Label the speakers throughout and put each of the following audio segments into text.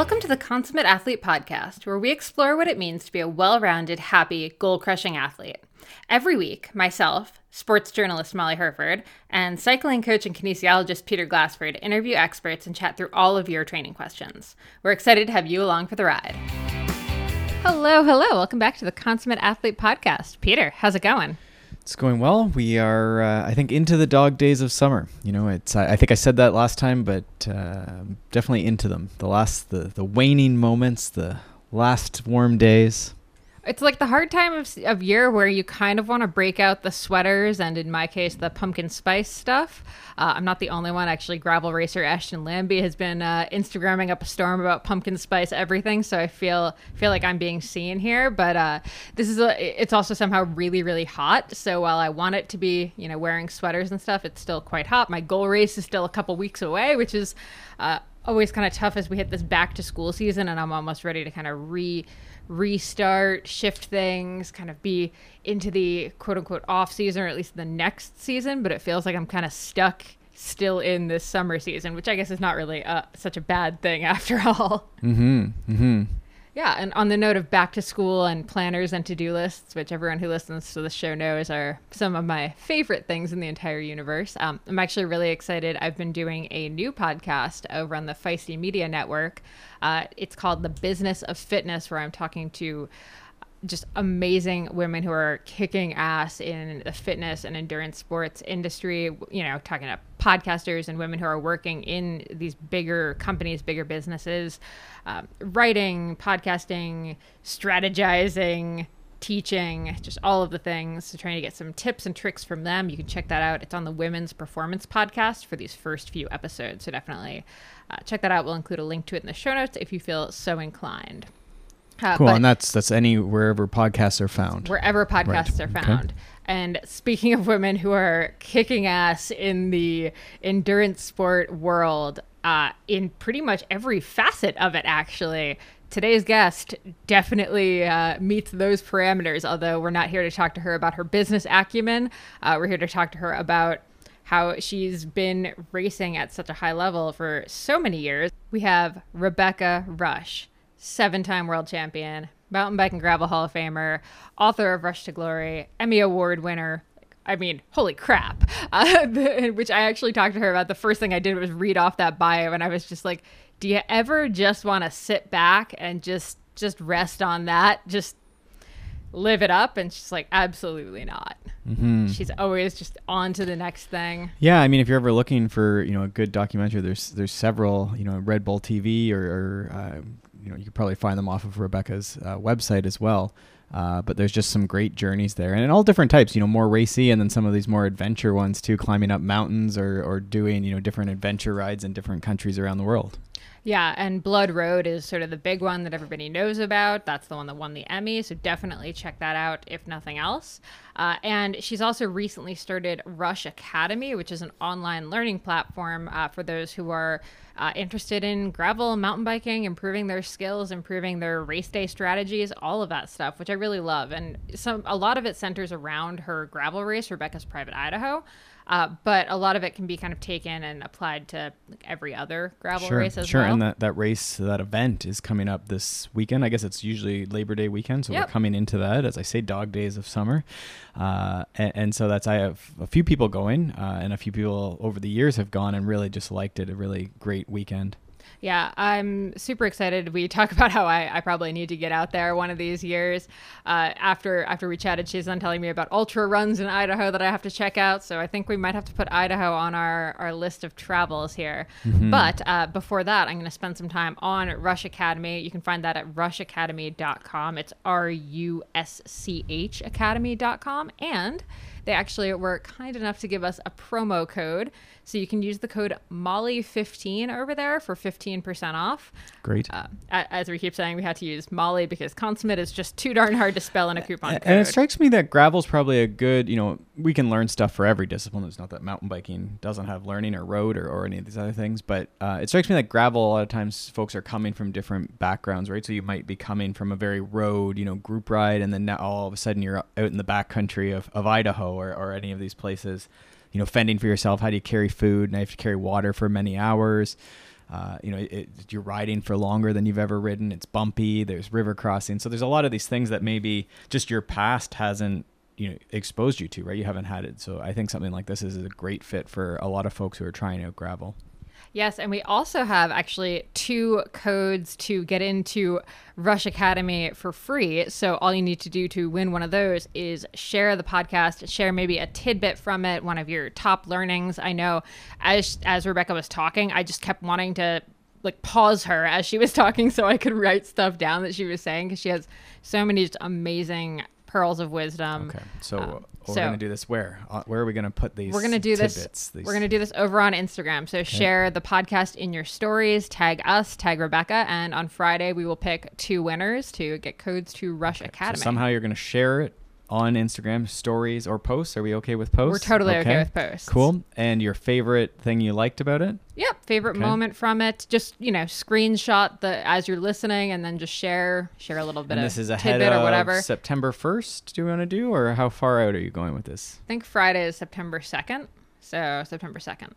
Speaker 1: Welcome to the Consummate Athlete Podcast, where we explore what it means to be a well rounded, happy, goal crushing athlete. Every week, myself, sports journalist Molly Hurford, and cycling coach and kinesiologist Peter Glassford interview experts and chat through all of your training questions. We're excited to have you along for the ride. Hello, hello. Welcome back to the Consummate Athlete Podcast. Peter, how's it going?
Speaker 2: It's going well. We are, uh, I think, into the dog days of summer. You know, it's. I, I think I said that last time, but uh, definitely into them. The last, the the waning moments, the last warm days.
Speaker 1: It's like the hard time of, of year where you kind of want to break out the sweaters and, in my case, the pumpkin spice stuff. Uh, I'm not the only one. Actually, gravel racer Ashton Lambie has been uh, Instagramming up a storm about pumpkin spice everything. So I feel feel like I'm being seen here. But uh, this is a, it's also somehow really really hot. So while I want it to be you know wearing sweaters and stuff, it's still quite hot. My goal race is still a couple weeks away, which is uh, always kind of tough as we hit this back to school season, and I'm almost ready to kind of re restart, shift things, kind of be into the quote unquote off season or at least the next season. But it feels like I'm kind of stuck still in this summer season, which I guess is not really uh, such a bad thing after all.
Speaker 2: Mm-hmm. Mm-hmm.
Speaker 1: Yeah, and on the note of back to school and planners and to do lists, which everyone who listens to the show knows are some of my favorite things in the entire universe, um, I'm actually really excited. I've been doing a new podcast over on the Feisty Media Network. Uh, it's called The Business of Fitness, where I'm talking to just amazing women who are kicking ass in the fitness and endurance sports industry. You know, talking to podcasters and women who are working in these bigger companies, bigger businesses, um, writing, podcasting, strategizing, teaching, just all of the things. So trying to get some tips and tricks from them. You can check that out. It's on the Women's Performance Podcast for these first few episodes. So definitely uh, check that out. We'll include a link to it in the show notes if you feel so inclined.
Speaker 2: Uh, cool, and that's that's any wherever podcasts are found.
Speaker 1: Wherever podcasts right. are found. Okay. And speaking of women who are kicking ass in the endurance sport world, uh, in pretty much every facet of it, actually, today's guest definitely uh, meets those parameters. Although we're not here to talk to her about her business acumen, uh, we're here to talk to her about how she's been racing at such a high level for so many years. We have Rebecca Rusch seven time world champion, mountain bike and gravel Hall of Famer, author of Rusch to Glory, Emmy Award winner. I mean, holy crap. Uh, the, which I actually talked to her about. The first thing I did was read off that bio, and I was just like, do you ever just want to sit back and just just rest on that? Just live it up and she's like absolutely not mm-hmm. she's always just on to the next thing
Speaker 2: yeah i mean if you're ever looking for you know a good documentary there's there's several you know red bull tv or, or uh, you know you could probably find them off of Rebecca's uh, website as well. Uh, but there's just some great journeys there, and all different types. You know, more racy, and then some of these more adventure ones too, climbing up mountains or or doing you know different adventure rides in different countries around the world.
Speaker 1: Yeah, and Blood Road is sort of the big one that everybody knows about. That's the one that won the Emmy, so definitely check that out if nothing else. Uh, and she's also recently started Rusch Academy, which is an online learning platform uh, for those who are uh, interested in gravel, mountain biking, improving their skills, improving their race day strategies, all of that stuff, which I really love. And some a lot of it centers around her gravel race, Rebecca's Private Idaho. Uh, but a lot of it can be kind of taken and applied to like every other gravel
Speaker 2: sure,
Speaker 1: race as
Speaker 2: sure.
Speaker 1: well.
Speaker 2: Sure, and that, that race, that event is coming up this weekend. I guess it's usually Labor Day weekend, so yep. we're coming into that, as I say, dog days of summer. Uh, and, and, so that's, I have a few people going, uh, and a few people over the years have gone and really just liked it. A really great weekend.
Speaker 1: Yeah, I'm super excited. We talk about how I, I probably need to get out there one of these years. Uh, after after we chatted, she's then telling me about ultra runs in Idaho that I have to check out. So I think we might have to put Idaho on our, our list of travels here. Mm-hmm. But uh, before that, I'm going to spend some time on Rusch Academy. You can find that at ruschacademy.com. It's R U S C H Academy.com. And they actually were kind enough to give us a promo code. So you can use the code Molly15 over there for 15% off.
Speaker 2: Great.
Speaker 1: Uh, as we keep saying, we had to use Molly because consummate is just too darn hard to spell in a coupon
Speaker 2: and,
Speaker 1: code.
Speaker 2: And it strikes me that gravel's probably a good, you know, we can learn stuff for every discipline. It's not that mountain biking doesn't have learning or road or, or any of these other things, but uh, it strikes me that gravel, a lot of times folks are coming from different backgrounds, right? So you might be coming from a very road, you know, group ride, and then now all of a sudden you're out in the backcountry of, of Idaho or, or any of these places, you know, fending for yourself. How do you carry food? And I have to carry water for many hours. uh, you know, it, you're riding for longer than you've ever ridden. It's bumpy. There's river crossing. So there's a lot of these things that maybe just your past hasn't you know exposed you to right you haven't had it so i think something like this is a great fit for a lot of folks who are trying out gravel
Speaker 1: Yes, and we also have actually two codes to get into Rusch Academy for free. So all you need to do to win one of those is share the podcast, share maybe a tidbit from it, one of your top learnings. I know as as Rebecca was talking, I just kept wanting to like pause her as she was talking so I could write stuff down that she was saying because she has so many just amazing pearls of wisdom.
Speaker 2: Okay, so um, we're gonna do this where? Uh, where are we gonna put these?
Speaker 1: We're gonna do tidbits, this. These... We're gonna do this over on Instagram. So okay. share the podcast in your stories. Tag us. Tag Rebecca. And on Friday we will pick two winners to get codes to Rusch okay. Academy.
Speaker 2: So somehow you're gonna share it on Instagram stories or posts. Are we okay with posts?
Speaker 1: We're totally okay, okay with posts.
Speaker 2: Cool. And your favorite thing you liked about it?
Speaker 1: Yep, favorite okay. moment from it. Just you know, screenshot the as you're listening, and then just share share a little bit
Speaker 2: and
Speaker 1: of
Speaker 2: this is ahead of
Speaker 1: or whatever.
Speaker 2: September first. Do we want to do, or how far out are you going with this?
Speaker 1: I think Friday is September second, so September second,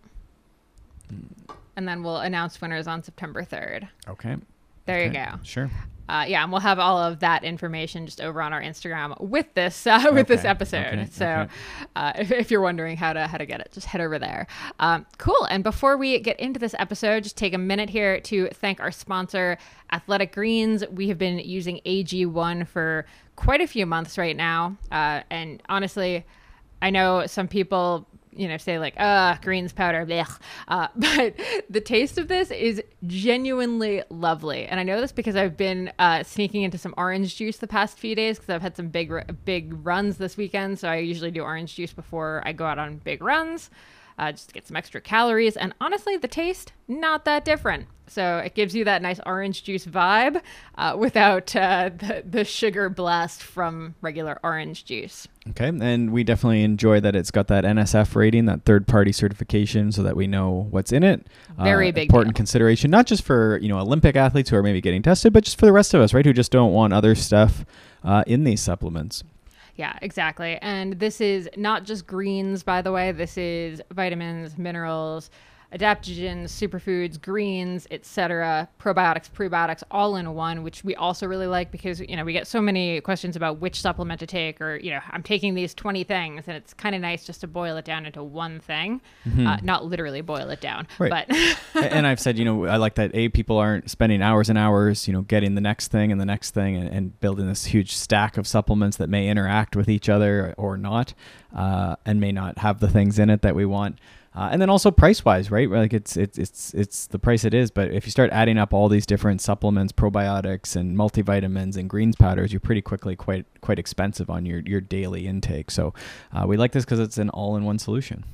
Speaker 1: mm. and then we'll announce winners on September third.
Speaker 2: Okay.
Speaker 1: There
Speaker 2: okay.
Speaker 1: you go.
Speaker 2: Sure
Speaker 1: uh, yeah, and we'll have all of that information just over on our Instagram with this uh, with okay. this episode. Okay. So, okay. Uh, if, if, you're wondering how to how to get it, just head over there. Um, cool. And before we get into this episode, just take a minute here to thank our sponsor, Athletic Greens. We have been using AG1 for quite a few months right now, uh, and honestly, I know some people you know, say like, uh, greens powder, blech. Uh, but the taste of this is genuinely lovely. And I know this because I've been uh, sneaking into some orange juice the past few days because I've had some big, big runs this weekend. So I usually do orange juice before I go out on big runs. Uh, just to get some extra calories. And honestly, the taste, not that different. So it gives you that nice orange juice vibe uh, without uh, the, the sugar blast from regular orange juice.
Speaker 2: Okay, and we definitely enjoy that it's got that NSF rating, that third party certification, so that we know what's in it.
Speaker 1: Very uh, big
Speaker 2: important
Speaker 1: deal.
Speaker 2: consideration, not just for you know Olympic athletes who are maybe getting tested, but just for the rest of us, right, who just don't want other stuff uh, in these supplements.
Speaker 1: Yeah, exactly. And this is not just greens, by the way. This is vitamins, minerals, adaptogens, superfoods, greens, etc., probiotics, prebiotics, all in one, which we also really like because you know we get so many questions about which supplement to take, or you know I'm taking these 20 things, and it's kind of nice just to boil it down into one thing, mm-hmm. uh, not literally boil it down, right. but.
Speaker 2: and I've said, you know, I like that. A people aren't spending hours and hours, you know, getting the next thing and the next thing, and, and building this huge stack of supplements that may interact with each other or not, uh, and may not have the things in it that we want. Uh, and then also price wise, right? Like it's it's it's it's the price it is. But if you start adding up all these different supplements, probiotics, and multivitamins and greens powders, you're pretty quickly quite quite expensive on your your daily intake. So uh, we like this because it's an all in one solution.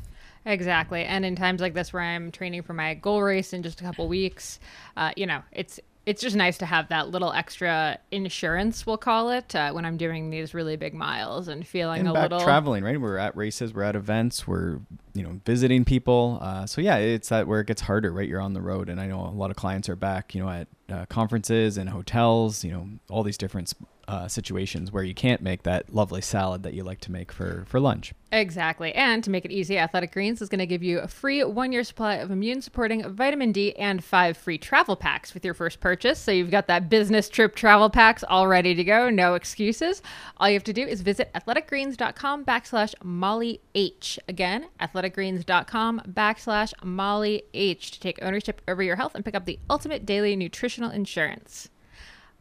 Speaker 1: Exactly. And in times like this where I'm training for my goal race in just a couple weeks, uh, you know, it's it's just nice to have that little extra insurance, we'll call it, uh, when I'm doing these really big miles and feeling
Speaker 2: and
Speaker 1: a little
Speaker 2: traveling. Right, we're at races, we're at events, we're you know visiting people. Uh, so yeah, it's that where it gets harder. Right, you're on the road, and I know a lot of clients are back, you know, at uh, conferences and hotels. You know, all these different uh, situations where you can't make that lovely salad that you like to make for for lunch.
Speaker 1: Exactly. And to make it easy, Athletic Greens is going to give you a free one year supply of immune supporting vitamin D and five free travel packs with your first purchase. So you've got that business trip travel packs all ready to go. No excuses. All you have to do is visit athleticgreens.com backslash Molly H. Again, athleticgreens.com backslash Molly H to take ownership over your health and pick up the ultimate daily nutritional insurance.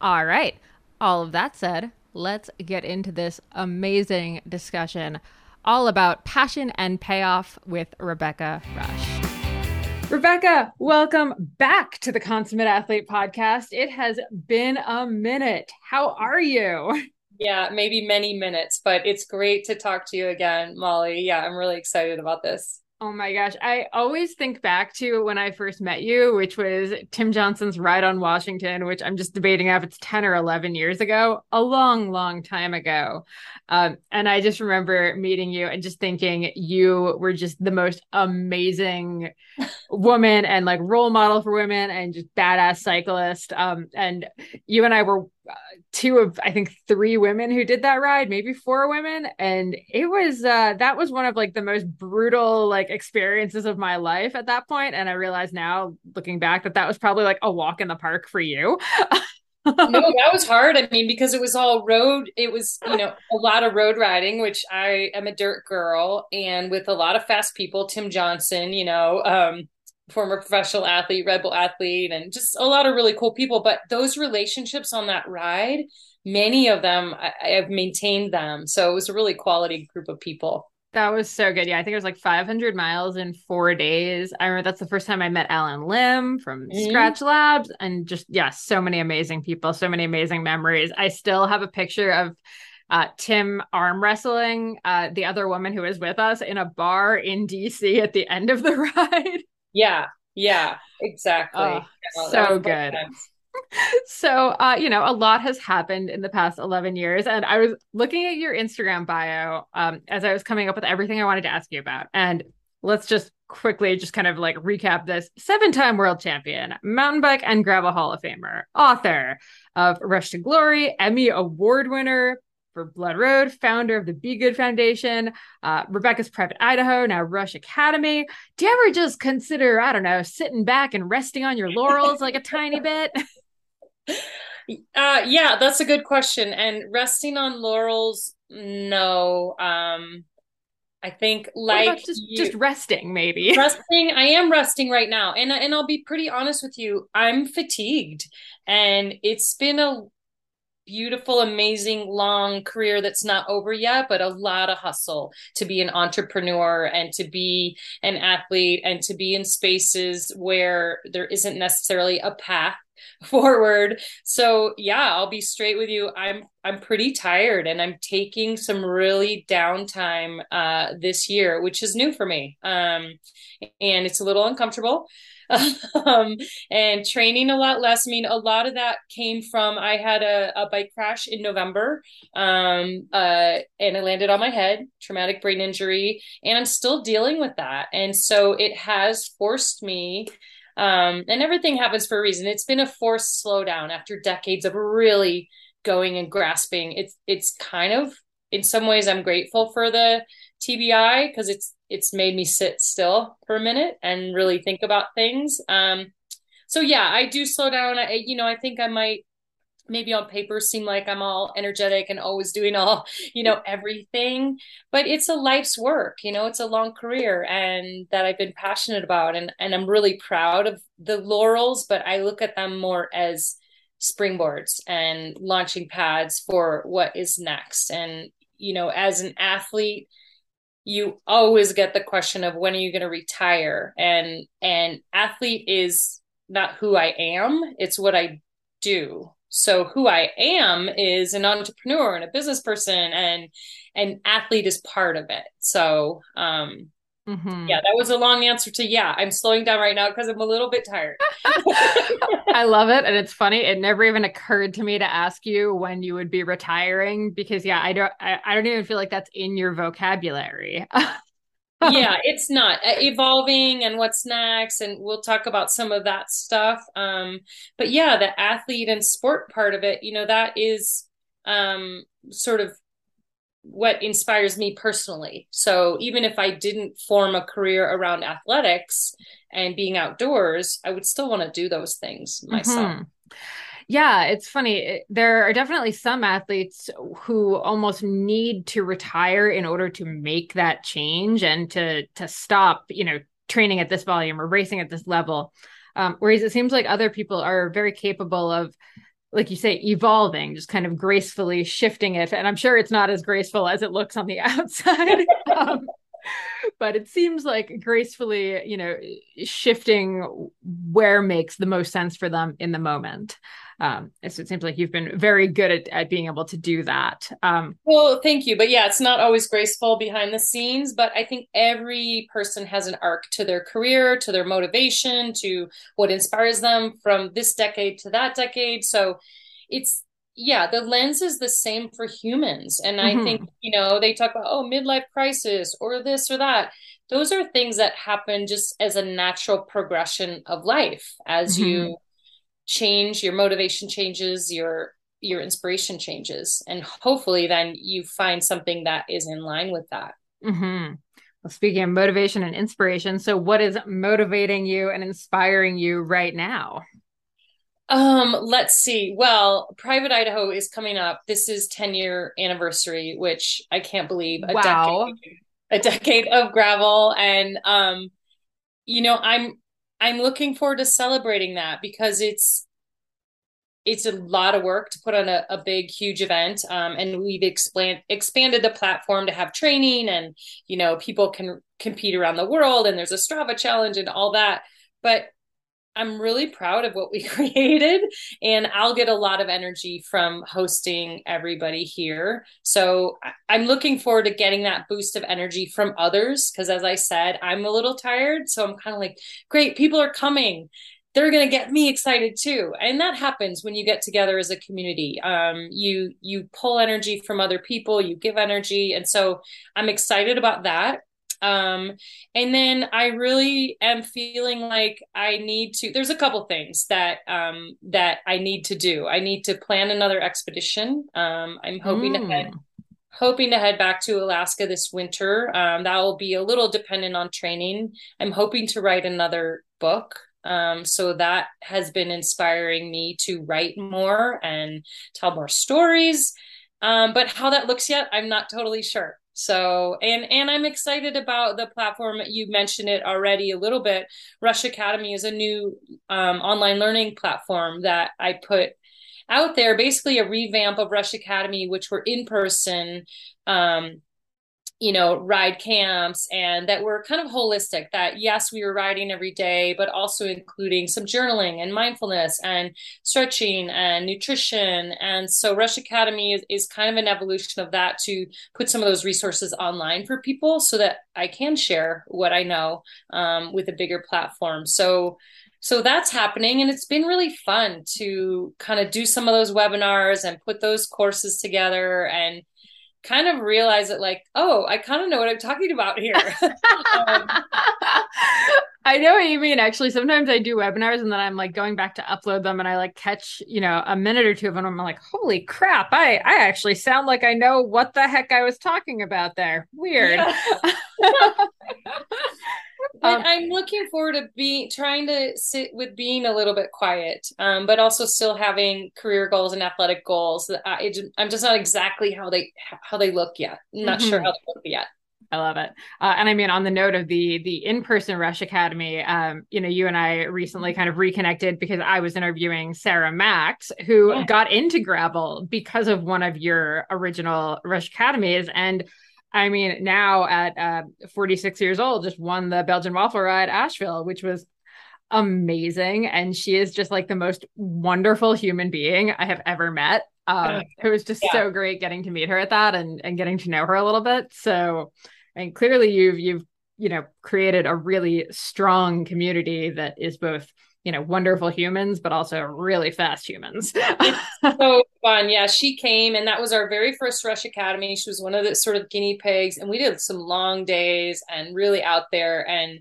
Speaker 1: All right. All of that said, let's get into this amazing discussion all about passion and payoff with Rebecca Rusch. Rebecca, welcome back to the Consummate Athlete podcast. It has been a minute. How are you?
Speaker 3: Yeah, maybe many minutes, but it's great to talk to you again, Molly. Yeah, I'm really excited about this.
Speaker 1: Oh my gosh. I always think back to when I first met you, which was Tim Johnson's Ride on Washington, which I'm just debating if it's 10 or 11 years ago, a long, long time ago. Um, and I just remember meeting you and just thinking you were just the most amazing woman and like role model for women and just badass cyclist. Um, and you and I were two of I think three women who did that ride, maybe four women, and it was uh that was one of like the most brutal like experiences of my life at that point and I realize now looking back that that was probably like a walk in the park for you.
Speaker 3: no, that was hard. I mean, because it was all road, it was, you know, a lot of road riding, which I am a dirt girl, and with a lot of fast people, Tim Johnson, you know, um, former professional athlete, Red Bull athlete, and just a lot of really cool people. But those relationships on that ride, many of them, I, I have maintained them. So it was a really quality group of people.
Speaker 1: That was so good. Yeah, I think it was like 500 miles in four days. I remember that's the first time I met Allen Lim from mm-hmm. Skratch Labs, and just yeah, so many amazing people, so many amazing memories. I still have a picture of uh, Tim arm wrestling uh, the other woman who was with us in a bar in DC at the end of the ride.
Speaker 3: Yeah, yeah, exactly. Oh,
Speaker 1: yeah, so good. so uh, you know a lot has happened in the past 11 years and i was looking at your instagram bio um, as i was coming up with everything i wanted to ask you about and let's just quickly just kind of like recap this seven time world champion mountain bike and gravel hall of famer author of rusch to glory emmy award winner for Blood Road, founder of the Be Good Foundation, uh, Rebecca's Private Idaho, now Rusch Academy. Do you ever just consider, I don't know, sitting back and resting on your laurels like a tiny bit?
Speaker 3: Uh, yeah, that's a good question. And resting on laurels, no. Um, I think like
Speaker 1: just you, just resting, maybe
Speaker 3: resting. I am resting right now, and and I'll be pretty honest with you. I'm fatigued, and it's been a beautiful, amazing, long career that's not over yet, but a lot of hustle to be an entrepreneur and to be an athlete and to be in spaces where there isn't necessarily a path forward. So yeah, I'll be straight with you. I'm I'm pretty tired and I'm taking some really downtime uh this year, which is new for me. Um and it's a little uncomfortable. um, and training a lot less. I mean, a lot of that came from I had a, a bike crash in November, um, uh, and I landed on my head, traumatic brain injury, and I'm still dealing with that. And so it has forced me. Um, and everything happens for a reason. It's been a forced slowdown after decades of really going and grasping. It's it's kind of in some ways I'm grateful for the TBI because it's it's made me sit still for a minute and really think about things. Um, so yeah, I do slow down. I, you know, I think I might maybe on paper seem like I'm all energetic and always doing all, you know, everything, but it's a life's work, you know, it's a long career and that I've been passionate about and and I'm really proud of the laurels, but I look at them more as springboards and launching pads for what is next. And you know, as an athlete, you always get the question of when are you going to retire? And and athlete is not who i am it's what i do. So who i am is an entrepreneur and a business person and an athlete is part of it. So um mm-hmm. yeah that was a long answer to yeah i'm slowing down right now because i'm a little bit tired
Speaker 1: I love it. And it's funny. It never even occurred to me to ask you when you would be retiring because yeah, I don't I, I don't even feel like that's in your vocabulary.
Speaker 3: yeah, it's not uh, evolving and what's next. And we'll talk about some of that stuff. Um, but yeah, the athlete and sport part of it, you know, that is um sort of what inspires me personally. So even if I didn't form a career around athletics and being outdoors, I would still want to do those things myself. Mm-hmm.
Speaker 1: Yeah, it's funny. There are definitely some athletes who almost need to retire in order to make that change and to to stop, you know, training at this volume or racing at this level. Um, whereas it seems like other people are very capable of like you say, evolving, just kind of gracefully shifting it. And I'm sure it's not as graceful as it looks on the outside. um, but it seems like gracefully, you know, shifting where makes the most sense for them in the moment. Um, so it seems like you've been very good at, at being able to do that. Um,
Speaker 3: well, thank you. But yeah, it's not always graceful behind the scenes, but I think every person has an arc to their career, to their motivation, to what inspires them from this decade to that decade. So it's, yeah, the lens is the same for humans. And mm-hmm. I think, you know, they talk about, oh, midlife crisis or this or that those are things that happen just as a natural progression of life as mm-hmm. you change your motivation changes your your inspiration changes and hopefully then you find something that is in line with that
Speaker 1: mm-hmm. well speaking of motivation and inspiration so what is motivating you and inspiring you right now
Speaker 3: um, let's see. Well, Private Idaho is coming up. This is 10 year anniversary, which I can't believe.
Speaker 1: A wow.
Speaker 3: decade, a decade of gravel. And um, you know, I'm I'm looking forward to celebrating that because it's it's a lot of work to put on a, a big huge event um, and we've expand, expanded the platform to have training and you know people can compete around the world and there's a strava challenge and all that but i'm really proud of what we created and i'll get a lot of energy from hosting everybody here. So i'm looking forward to getting that boost of energy from others because as i said i'm a little tired so i'm kind of like great people are coming. They're going to get me excited too. And that happens when you get together as a community. Um, you you pull energy from other people you give energy and so i'm excited about that um, and then i really am feeling like i need to there's a couple things that um, that i need to do i need to plan another expedition um, i'm hoping mm. to head hoping to head back to alaska this winter um, that will be a little dependent on training i'm hoping to write another book um, so that has been inspiring me to write more and tell more stories. Um, but how that looks yet, I'm not totally sure. So, and and I'm excited about the platform. You mentioned it already a little bit. Rusch Academy is a new um, online learning platform that I put out there. Basically, a revamp of Rusch Academy, which were in person um, you know, ride camps and that were kind of holistic that yes, we were riding every day, but also including some journaling and mindfulness and stretching and nutrition. And so Rusch Academy is, is kind of an evolution of that to put some of those resources online for people so that I can share what I know um, with a bigger platform. So so that's happening and it's been really fun to kind of do some of those webinars and put those courses together and kind of realize that like oh i kind of know what i'm talking about here. Um,
Speaker 1: i know what you mean actually. Sometimes i do webinars and then i'm like going back to upload them and i like catch you know a minute or two of them i'm like holy crap i i actually sound like i know what the heck i was talking about there. Weird. Yeah.
Speaker 3: but um, I'm looking forward to being trying to sit with being a little bit quiet, um, but also still having career goals and athletic goals. I, am just not exactly how they how they look yet. I'm not mm-hmm. sure how they look yet.
Speaker 1: I love it. Uh, and I mean, on the note of the the in person Rusch Academy, um, you know, you and I recently kind of reconnected because I was interviewing Sarah Max, who yeah. got into gravel because of one of your original Rusch Academies, and I mean, now at uh, 46 years old, just won the Belgian waffle ride Asheville, which was amazing. And she is just like the most wonderful human being I have ever met. Um, it was just yeah. so great getting to meet her at that and, and getting to know her a little bit. So, and clearly you've, you've, you know, created a really strong community that is both you know wonderful humans but also really fast humans
Speaker 3: it's so fun yeah she came and that was our very first rusch academy she was one of the sort of guinea pigs and we did some long days and really out there and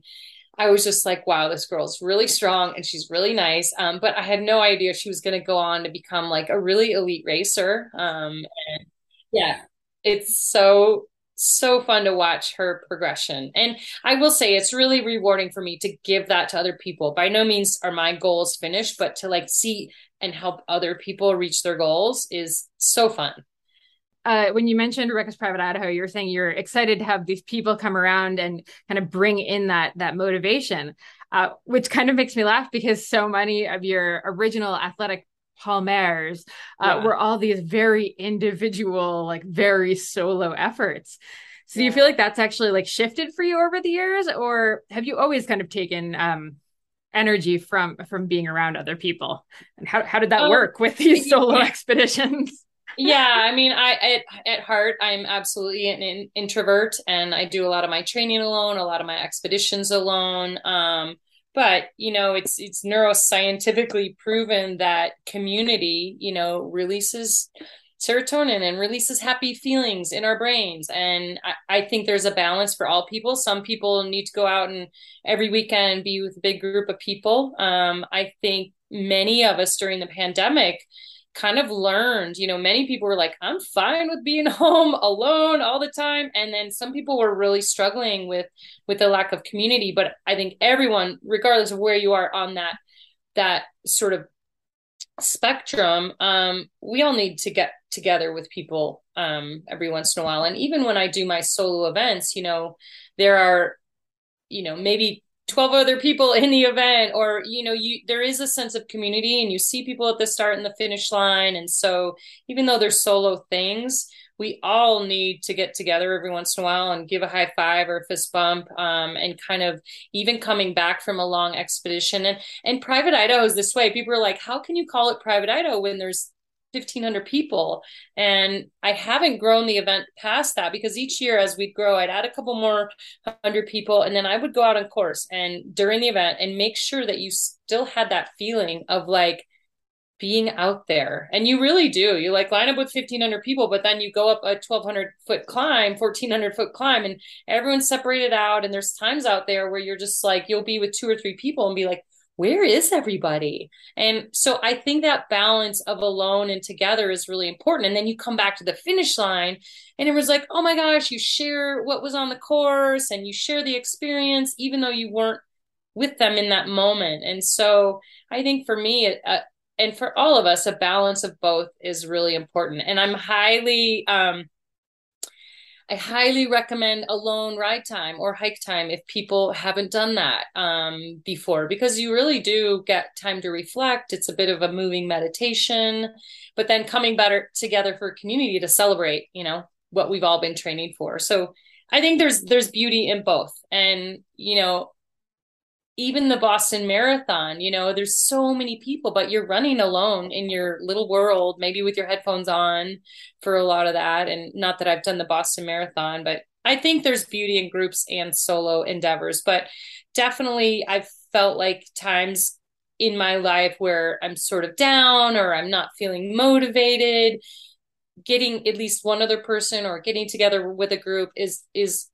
Speaker 3: I was just like, wow, this girl's really strong and she's really nice. Um, but I had no idea she was going to go on to become like a really elite racer. Um, and yeah, it's so so fun to watch her progression. And I will say it's really rewarding for me to give that to other people. By no means are my goals finished, but to like see and help other people reach their goals is so fun.
Speaker 1: Uh, when you mentioned Rebecca's Private Idaho, you're saying you're excited to have these people come around and kind of bring in that that motivation, uh, which kind of makes me laugh because so many of your original athletic Palmares uh, yeah. were all these very individual, like very solo efforts. So yeah. do you feel like that's actually like shifted for you over the years, or have you always kind of taken um, energy from from being around other people? And how how did that oh, work with these solo yeah. expeditions?
Speaker 3: yeah i mean i at, at heart i'm absolutely an in, introvert and i do a lot of my training alone a lot of my expeditions alone um but you know it's it's neuroscientifically proven that community you know releases serotonin and releases happy feelings in our brains. And I, I, think there's a balance for all people. Some people need to go out and every weekend be with a big group of people. Um, i think many of us during the pandemic kind of learned, you know, many people were like, I'm fine with being home alone all the time. And then some people were really struggling with with the lack of community. But I think everyone, regardless of where you are on that that sort of spectrum, um, we all need to get together with people um every once in a while. And even when I do my solo events, you know, there are, you know, maybe 12 other people in the event or you know you there is a sense of community and you see people at the start and the finish line. And so even though they're solo things we all need to get together every once in a while and give a high five or a fist bump um, and kind of even coming back from a long expedition. And and private idaho is this way. People are like how can you call it private idaho when there's 1500 people. And i haven't grown the event past that because each year as we'd grow i'd add a couple more hundred people and then i would go out on course and during the event and make sure that you still had that feeling of like being out there. And you really do. You like line up with 1500 people but then you go up a 1200 foot climb 1400 foot climb and everyone's separated out and there's times out there where you're just like you'll be with two or three people and be like where is everybody? And so I think that balance of alone and together is really important. And then you come back to the finish line and it was like, oh my gosh, you share what was on the course and you share the experience, even though you weren't with them in that moment. And so I think for me, uh, and for all of us, a balance of both is really important. And I'm highly, um, I highly recommend alone ride time or hike time if people haven't done that um, before, because you really do get time to reflect. It's a bit of a moving meditation, but then coming better together for community to celebrate, you know, what we've all been training for. So I think there's there's beauty in both, and you know, even the Boston Marathon, you know, there's so many people, but you're running alone in your little world, maybe with your headphones on for a lot of that. And not that I've done the Boston Marathon, but I think there's beauty in groups and solo endeavors. But definitely, I've felt like times in my life where I'm sort of down or I'm not feeling motivated getting at least one other person or getting together with a group is is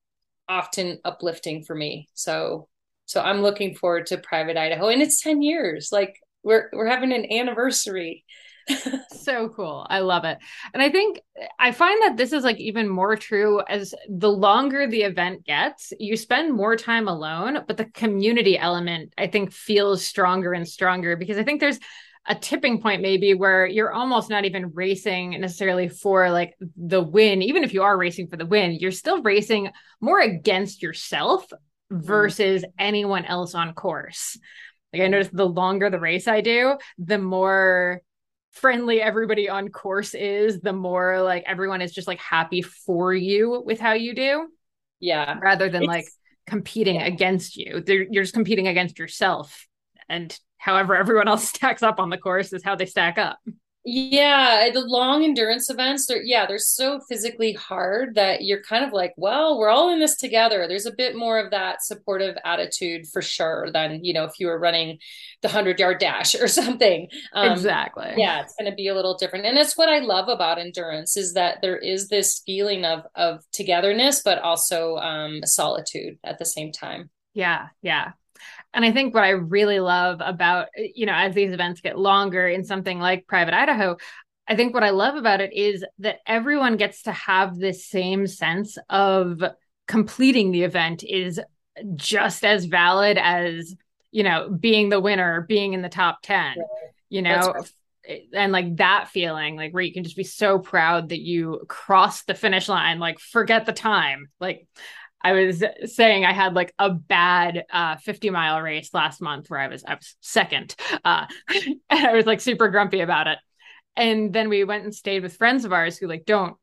Speaker 3: often uplifting for me so so I'm looking forward to Private Idaho, and it's ten years. Like we're we're having an anniversary.
Speaker 1: so cool. I love it. And I think I find that this is like even more true as the longer the event gets, you spend more time alone, but the community element I think feels stronger and stronger because I think there's a tipping point maybe where you're almost not even racing necessarily for like the win even if you are racing for the win you're still racing more against yourself Mm-hmm. versus anyone else on course. Like I noticed the longer the race I do, the more friendly everybody on course is, the more like everyone is just like happy for you with how you do.
Speaker 3: Yeah.
Speaker 1: Rather than it's, like competing yeah. against you. They're, you're just competing against yourself. And however everyone else stacks up on the course is how they stack up.
Speaker 3: Yeah, the long endurance events, they're yeah, they're so physically hard that you're kind of like, well, we're all in this together. There's a bit more of that supportive attitude for sure than, you know, if you were running the 100-yard dash or something.
Speaker 1: Um, exactly.
Speaker 3: Yeah, it's going to be a little different. And that's what I love about endurance is that there is this feeling of of togetherness but also um solitude at the same time.
Speaker 1: Yeah, yeah. And I think what I really love about, eh, you know, as these events get longer in something like Private Idaho, I think what I love about it is that everyone gets to have this same sense of completing the event is just as valid as, you know, being the winner, being in the top 10, you know. Eh, and like that feeling, like where you can just be so proud that you crossed the finish line, like forget the time. Like I was saying I had like a bad uh, 50 mile race last month where I was I was second, uh, and I was like super grumpy about it. And then we went and stayed with friends of ours who like don't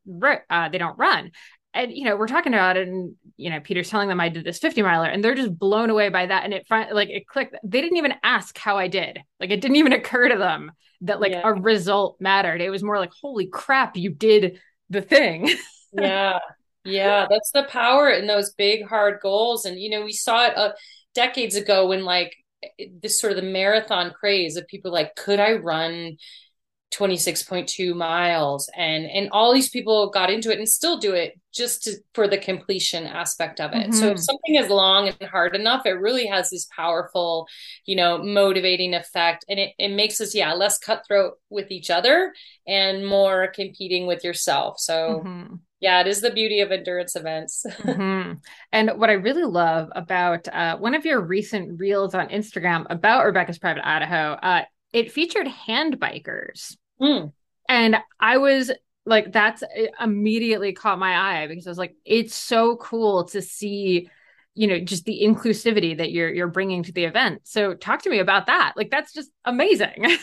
Speaker 1: uh, they don't run, and you know we're talking about it, and you know Peter's telling them I did this 50 miler, and they're just blown away by that, and it like it clicked. They didn't even ask how I did, like it didn't even occur to them that like yeah. a result mattered. It was more like holy crap, you did the thing.
Speaker 3: yeah yeah, that's the power in those big hard goals. And you know, we saw it uh, decades ago when like this sort of the marathon craze of people like, could I run 26.2 miles and and all these people got into it and still do it just to, for the completion aspect of it mm-hmm. so if mm-hmm. something is long and hard enough it really has this powerful you know motivating effect and it, it makes us yeah less cutthroat with each other and more competing with yourself so mm-hmm. Yeah it is the beauty of endurance events
Speaker 1: mm-hmm. and what i really love about uh, one of your recent reels on instagram about rebecca's private idaho uh, it featured hand bikers Mm. And I was like, that's immediately caught my eye because I was like, it's so cool to see, you know, just the inclusivity that you're you're bringing to the event. So talk to me about that. Like, that's just amazing.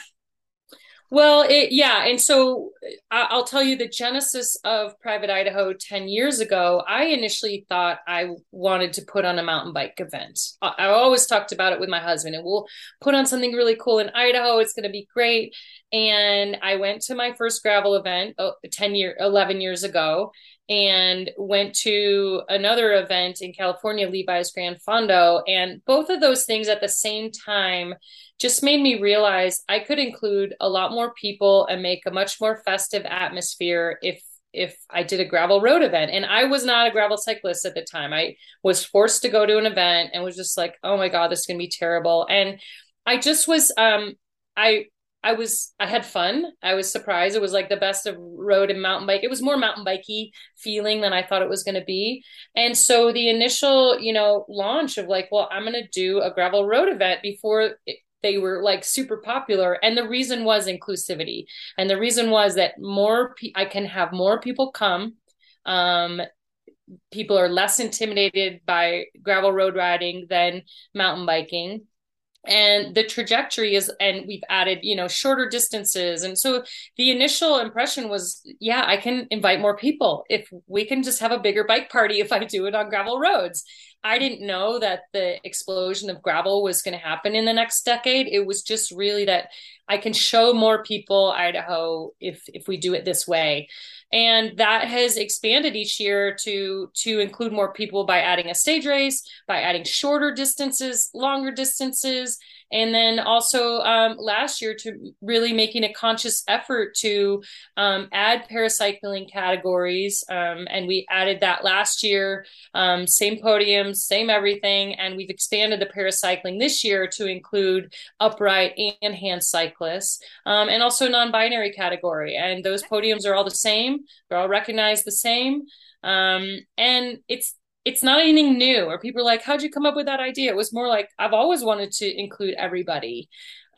Speaker 3: Well, it, yeah. And so I'll tell you the genesis of Private Idaho 10 years ago. I initially thought I wanted to put on a mountain bike event. I, always talked about it with my husband and we'll put on something really cool in Idaho. It's going to be great. And I went to my first gravel event oh, 10 year, 11 years ago and went to another event in California, Levi's Grand Fondo. And both of those things at the same time just made me realize I could include a lot more people and make a much more festive atmosphere if if I did a gravel road event. And I was not a gravel cyclist at the time. I was forced to go to an event and was just like, oh my God, this is gonna be terrible. And I just was um I I was I had fun. I was surprised. It was like the best of road and mountain bike. It was more mountain bikey feeling than I thought it was going to be. And so the initial, you know, launch of like, well, I'm going to do a gravel road event before it, they were like super popular and the reason was inclusivity and the reason was that more pe- i can have more people come um, people are less intimidated by gravel road riding than mountain biking and the trajectory is and we've added you know shorter distances. And so the initial impression was yeah i can invite more people. If we can just have a bigger bike party if i do it on gravel roads i didn't know that the explosion of gravel was going to happen in the next decade. It was just really that i can show more people idaho if if we do it this way. And that has expanded each year to to include more people by adding a stage race by adding shorter distances longer distances and then also um, last year to really making a conscious effort to um, add paracycling categories um, and we added that last year um, same podiums same everything and we've expanded the paracycling this year to include upright and hand cyclists um, and also non-binary category. And those podiums are all the same. They're all recognized the same. Um, and it's it's not anything new or people are like how'd you come up with that idea it was more like i've always wanted to include everybody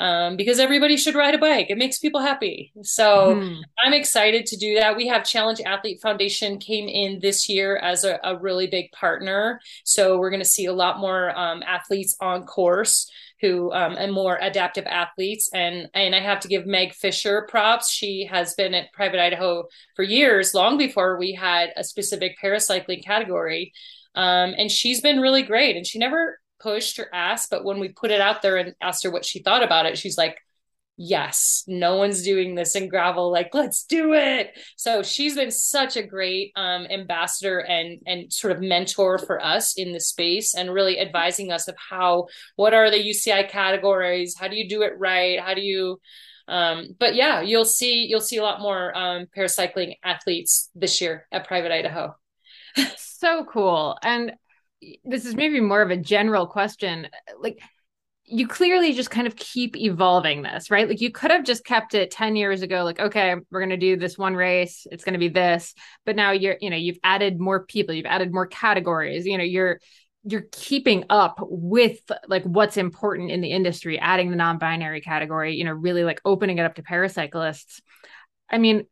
Speaker 3: um, because everybody should ride a bike it makes people happy so mm. i'm excited to do that we have challenge athlete foundation came in this year as a, a really big partner so we're going to see a lot more um, athletes on course who um, and more adaptive athletes and and I have to give Meg Fisher props. She has been at Private Idaho for years, long before we had a specific paracycling category. Um, and she's been really great. And she never pushed or asked, but when we put it out there and asked her what she thought about it, she's like, yes, no one's doing this in gravel. Like, let's do it. So she's been such a great um, ambassador and and sort of mentor for us in the space and really advising us of how what are the UCI categories? How do you do it right? How do you um, but yeah, you'll see you'll see a lot more um, paracycling athletes this year at Private Idaho.
Speaker 1: so cool. And this is maybe more of a general question. Like you clearly just kind of keep evolving this, right? Like you could have just kept it 10 years ago, like, okay, we're going to do this one race. It's going to be this. But now you're, you know, you've added more people, you've added more categories, you know, you're, you're keeping up with like what's important in the industry, adding the non-binary category, you know, really like opening it up to paracyclists. I mean,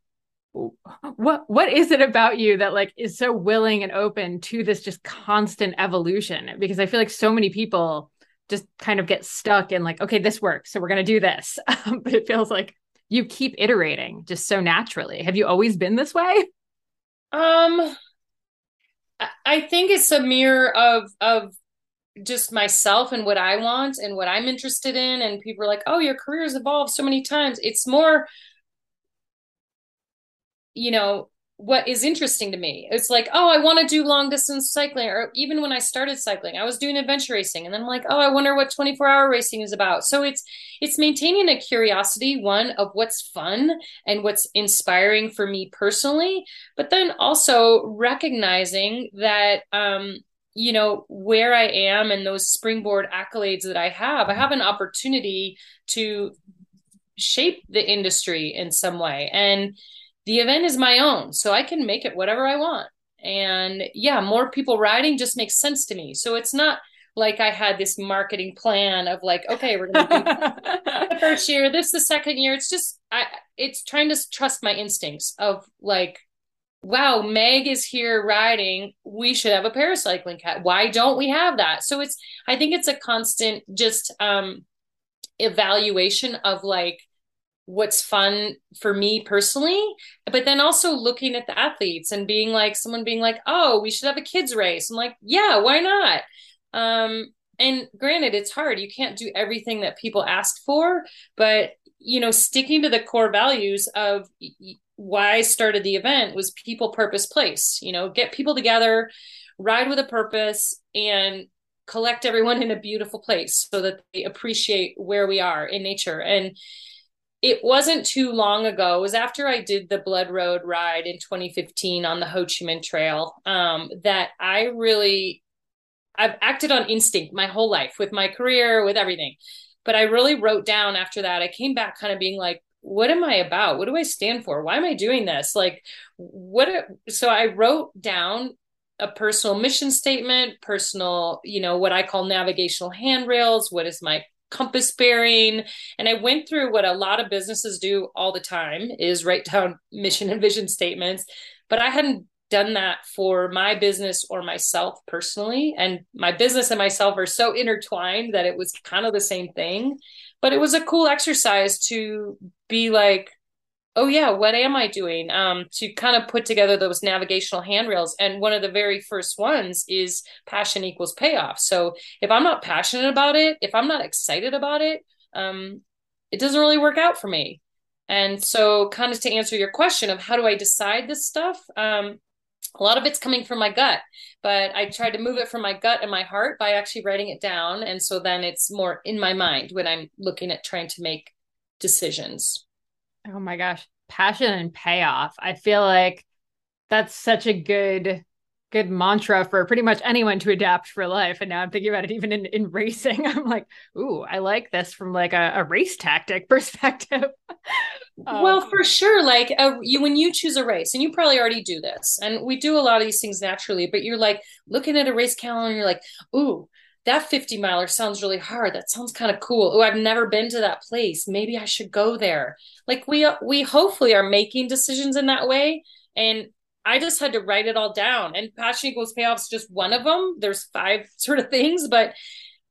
Speaker 1: what what is it about you that like is so willing and open to this just constant evolution? Because i feel like so many people just kind of get stuck in like okay this works so we're going to do this. But it feels like you keep iterating just so naturally. Have you always been this way?
Speaker 3: Um i think it's a mirror of of just myself and what i want and what i'm interested in and people are like oh your career's evolved so many times. It's more you know, what is interesting to me. It's like, oh, I want to do long distance cycling. Or even when I started cycling, I was doing adventure racing. And then I'm like, oh, I wonder what 24 hour racing is about. So it's it's maintaining a curiosity, one of what's fun and what's inspiring for me personally, but then also recognizing that um, you know, where I am and those springboard accolades that I have, I have an opportunity to shape the industry in some way. And the event is my own, so I can make it whatever I want. And yeah, more people riding just makes sense to me. So it's not like I had this marketing plan of like, okay, we're going to do the first year, this the second year. It's just, I, it's trying to trust my instincts of like, wow, Meg is here riding. We should have a paracycling cat. Why don't we have that? So it's, I think it's a constant just um, evaluation of like, what's fun for me personally but then also looking at the athletes and being like someone being like oh we should have a kids race. I'm like yeah why not? Um and granted it's hard. You can't do everything that people ask for but you know sticking to the core values of why i started the event was people purpose place you know get people together ride with a purpose and collect everyone in a beautiful place so that they appreciate where we are in nature. And it wasn't too long ago. It was after I did the Blood Road ride in 2015 on the Ho Chi Minh Trail um, that I really, I've acted on instinct my whole life with my career, with everything. But I really wrote down after that, I came back kind of being like, what am I about? What do I stand for? Why am I doing this? Like, what? So I wrote down a personal mission statement, personal, you know, what I call navigational handrails. What is my compass bearing. And i went through what a lot of businesses do all the time is write down mission and vision statements. But i hadn't done that for my business or myself personally. And my business and myself are so intertwined that it was kind of the same thing. But it was a cool exercise to be like oh yeah what am i doing? Um, to kind of put together those navigational handrails. And one of the very first ones is passion equals payoff. So if i'm not passionate about it if i'm not excited about it um, it doesn't really work out for me. And so kind of to answer your question of how do i decide this stuff um, a lot of it's coming from my gut. But i try to move it from my gut and my heart by actually writing it down. And so then it's more in my mind when i'm looking at trying to make decisions
Speaker 1: Oh my gosh, passion and payoff. I feel like that's such a good good mantra for pretty much anyone to adapt for life. And now I'm thinking about it even in, in racing. I'm like, ooh, I like this from like a, a race tactic perspective.
Speaker 3: um, well, for sure. Like uh, you, when you choose a race, and you probably already do this, and we do a lot of these things naturally, but you're like looking at a race calendar, and you're like, ooh, that 50 miler sounds really hard. That sounds kind of cool. Oh, I've never been to that place. Maybe I should go there. Like we uh, we hopefully are making decisions in that way. And I just had to write it all down. And passion equals payoffs just one of them. There's five sort of things, but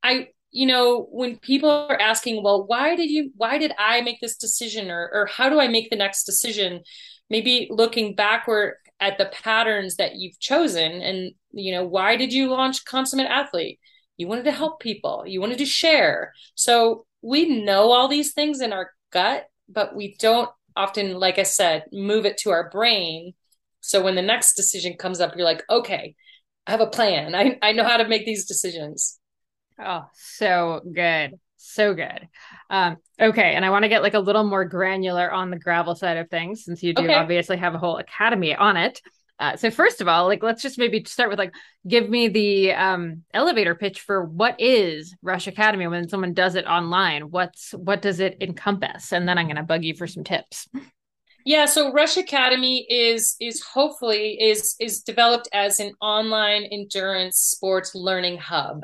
Speaker 3: I you know when people are asking well why did you why did i make this decision or or how do i make the next decision maybe looking backward at the patterns that you've chosen and you know why did you launch consummate athlete you wanted to help people, you wanted to share. So we know all these things in our gut, but we don't often, like I said, move it to our brain. So when the next decision comes up, you're like, okay, I have a plan. I, I know how to make these decisions.
Speaker 1: Oh, so good. So good. Um, okay. And I want to get like a little more granular on the gravel side of things since you do okay. obviously have a whole academy on it. Uh, so first of all, like let's just maybe start with like give me the um, elevator pitch for what is Rusch Academy when someone does it online. What's what does it encompass? And then I'm going to bug you for some tips.
Speaker 3: Yeah, so Rusch Academy is is hopefully is is developed as an online endurance sports learning hub.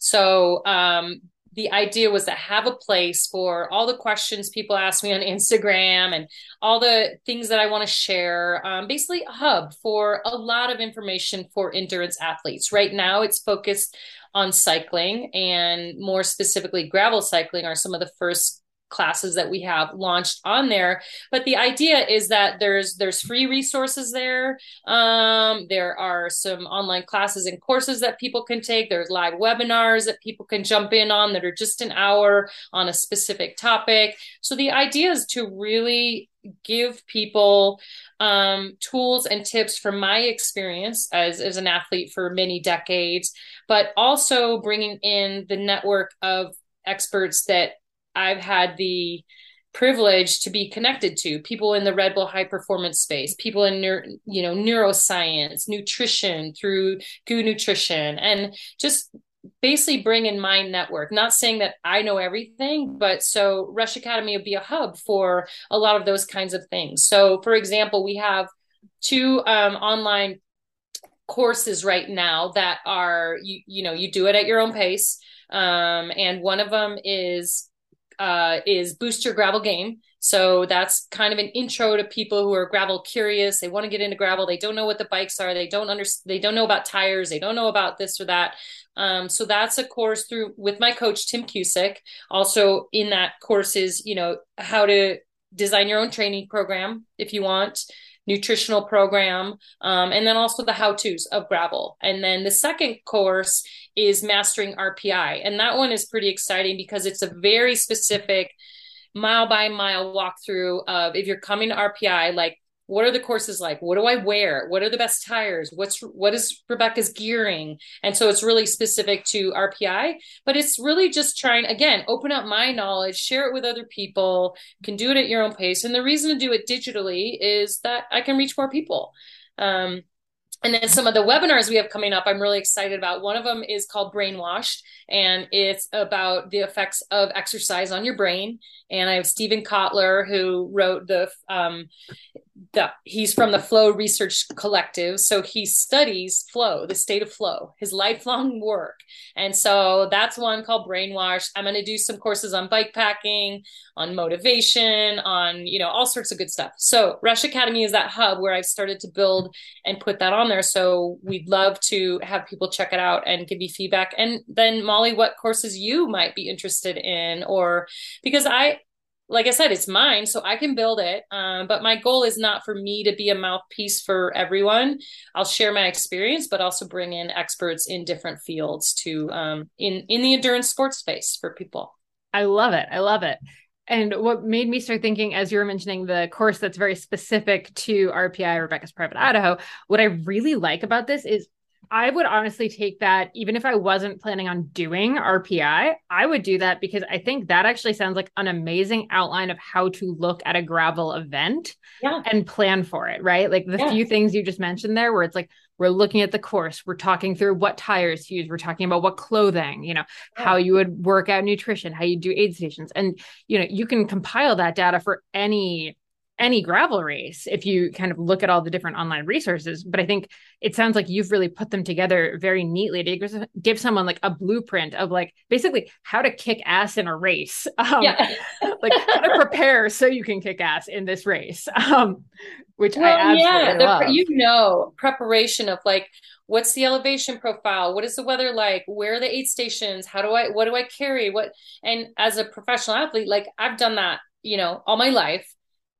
Speaker 3: So um, the idea was to have a place for all the questions people ask me on Instagram and all the things that I want to share. Um, basically, a hub for a lot of information for endurance athletes. Right now, it's focused on cycling and more specifically, gravel cycling are some of the first classes that we have launched on there. But the idea is that there's there's free resources there. Um, there are some online classes and courses that people can take. There's live webinars that people can jump in on that are just an hour on a specific topic. So the idea is to really give people um, tools and tips from my experience as, as an athlete for many decades, but also bringing in the network of experts that I've had the privilege to be connected to people in the red bull high performance space people in you know neuroscience nutrition through GU nutrition and just basically bring in my network. Not saying that i know everything but so rusch academy would be a hub for a lot of those kinds of things. So for example we have two um, online courses right now that are you you know you do it at your own pace um, and one of them is uh, is boost your gravel game so that's kind of an intro to people who are gravel curious. They want to get into gravel. They don't know what the bikes are. They don't under, they don't know about tires. They don't know about this or that. Um, so that's a course through with my coach Tim Cusick. Also in that course is you know how to design your own training program if you want nutritional program um, and then also the how to's of gravel. And then the second course is mastering rpi and that one is pretty exciting because it's a very specific mile by mile walkthrough of if you're coming to RPI, like what are the courses like? What do I wear? What are the best tires? What's what is Rebecca's gearing? And so it's really specific to RPI, but it's really just trying again, open up my knowledge, share it with other people, can do it at your own pace. And the reason to do it digitally is that I can reach more people. Um, and then some of the webinars we have coming up, I'm really excited about. One of them is called Brainwashed, and it's about the effects of exercise on your brain. And I have Steven Kotler, who wrote the um, the, he's from the Flow Research Collective. So he studies flow, the state of flow, his lifelong work. And so that's one called Brainwash. I'm going to do some courses on bike packing, on motivation, on, you know, all sorts of good stuff. So Rusch Academy is that hub where I've started to build and put that on there. So we'd love to have people check it out and give me feedback. And then Molly, what courses you might be interested in, or because I, like I said, it's mine, so I can build it. Um, but my goal is not for me to be a mouthpiece for everyone. I'll share my experience, but also bring in experts in different fields to um, in in the endurance sports space for people.
Speaker 1: I love it. I love it. And what made me start thinking, as you were mentioning, the course that's very specific to RPI, Rebecca's Private Idaho, what I really like about this is I would honestly take that even if I wasn't planning on doing RPI, I would do that because I think that actually sounds like an amazing outline of how to look at a gravel event yeah. and plan for it, right? Like the yeah. few things you just mentioned there where it's like we're looking at the course, we're talking through what tires to use, we're talking about what clothing, you know, yeah. how you would work out nutrition, how you do aid stations. And you know, you can compile that data for any any gravel race if you kind of look at all the different online resources. But I think it sounds like you've really put them together very neatly to give someone like a blueprint of like basically how to kick ass in a race. Um, yeah. like how to prepare so you can kick ass in this race. Um, which well, I absolutely yeah, the, love.
Speaker 3: You know, preparation of like what's the elevation profile what is the weather like where are the aid stations how do i what do i carry what and as a professional athlete like i've done that you know all my life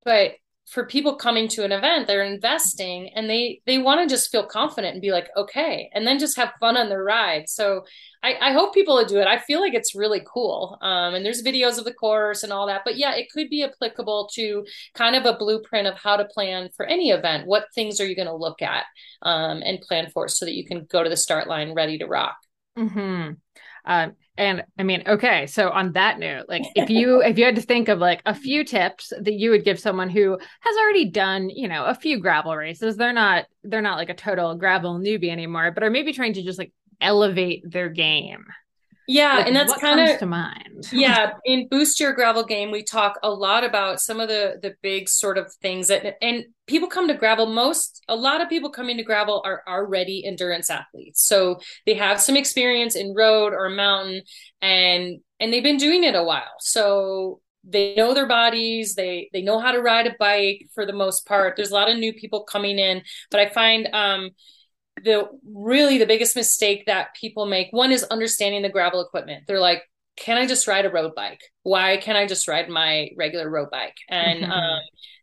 Speaker 3: but for people coming to an event they're investing and they they want to just feel confident and be like okay and then just have fun on the ride. So i i hope people will do it. I feel like it's really cool um, and there's videos of the course and all that but yeah it could be applicable to kind of a blueprint of how to plan for any event. What things are you going to look at um, and plan for so that you can go to the start line ready to rock?
Speaker 1: Mm-hmm. Um, and I mean, okay, so on that note, like if you if you had to think of like a few tips that you would give someone who has already done, you know, a few gravel races, they're not they're not like a total gravel newbie anymore, but are maybe trying to just like elevate their game
Speaker 3: yeah like, and that's kind of
Speaker 1: to mind?
Speaker 3: Yeah in boost your gravel game we talk a lot about some of the the big sort of things that and people come to gravel most a lot of people coming to gravel are already endurance athletes. So they have some experience in road or mountain and and they've been doing it a while. So they know their bodies they they know how to ride a bike for the most part. There's a lot of new people coming in but i find um the really the biggest mistake that people make one is understanding the gravel equipment they're like can I just ride a road bike? Why can't I just ride my regular road bike? And mm-hmm. um,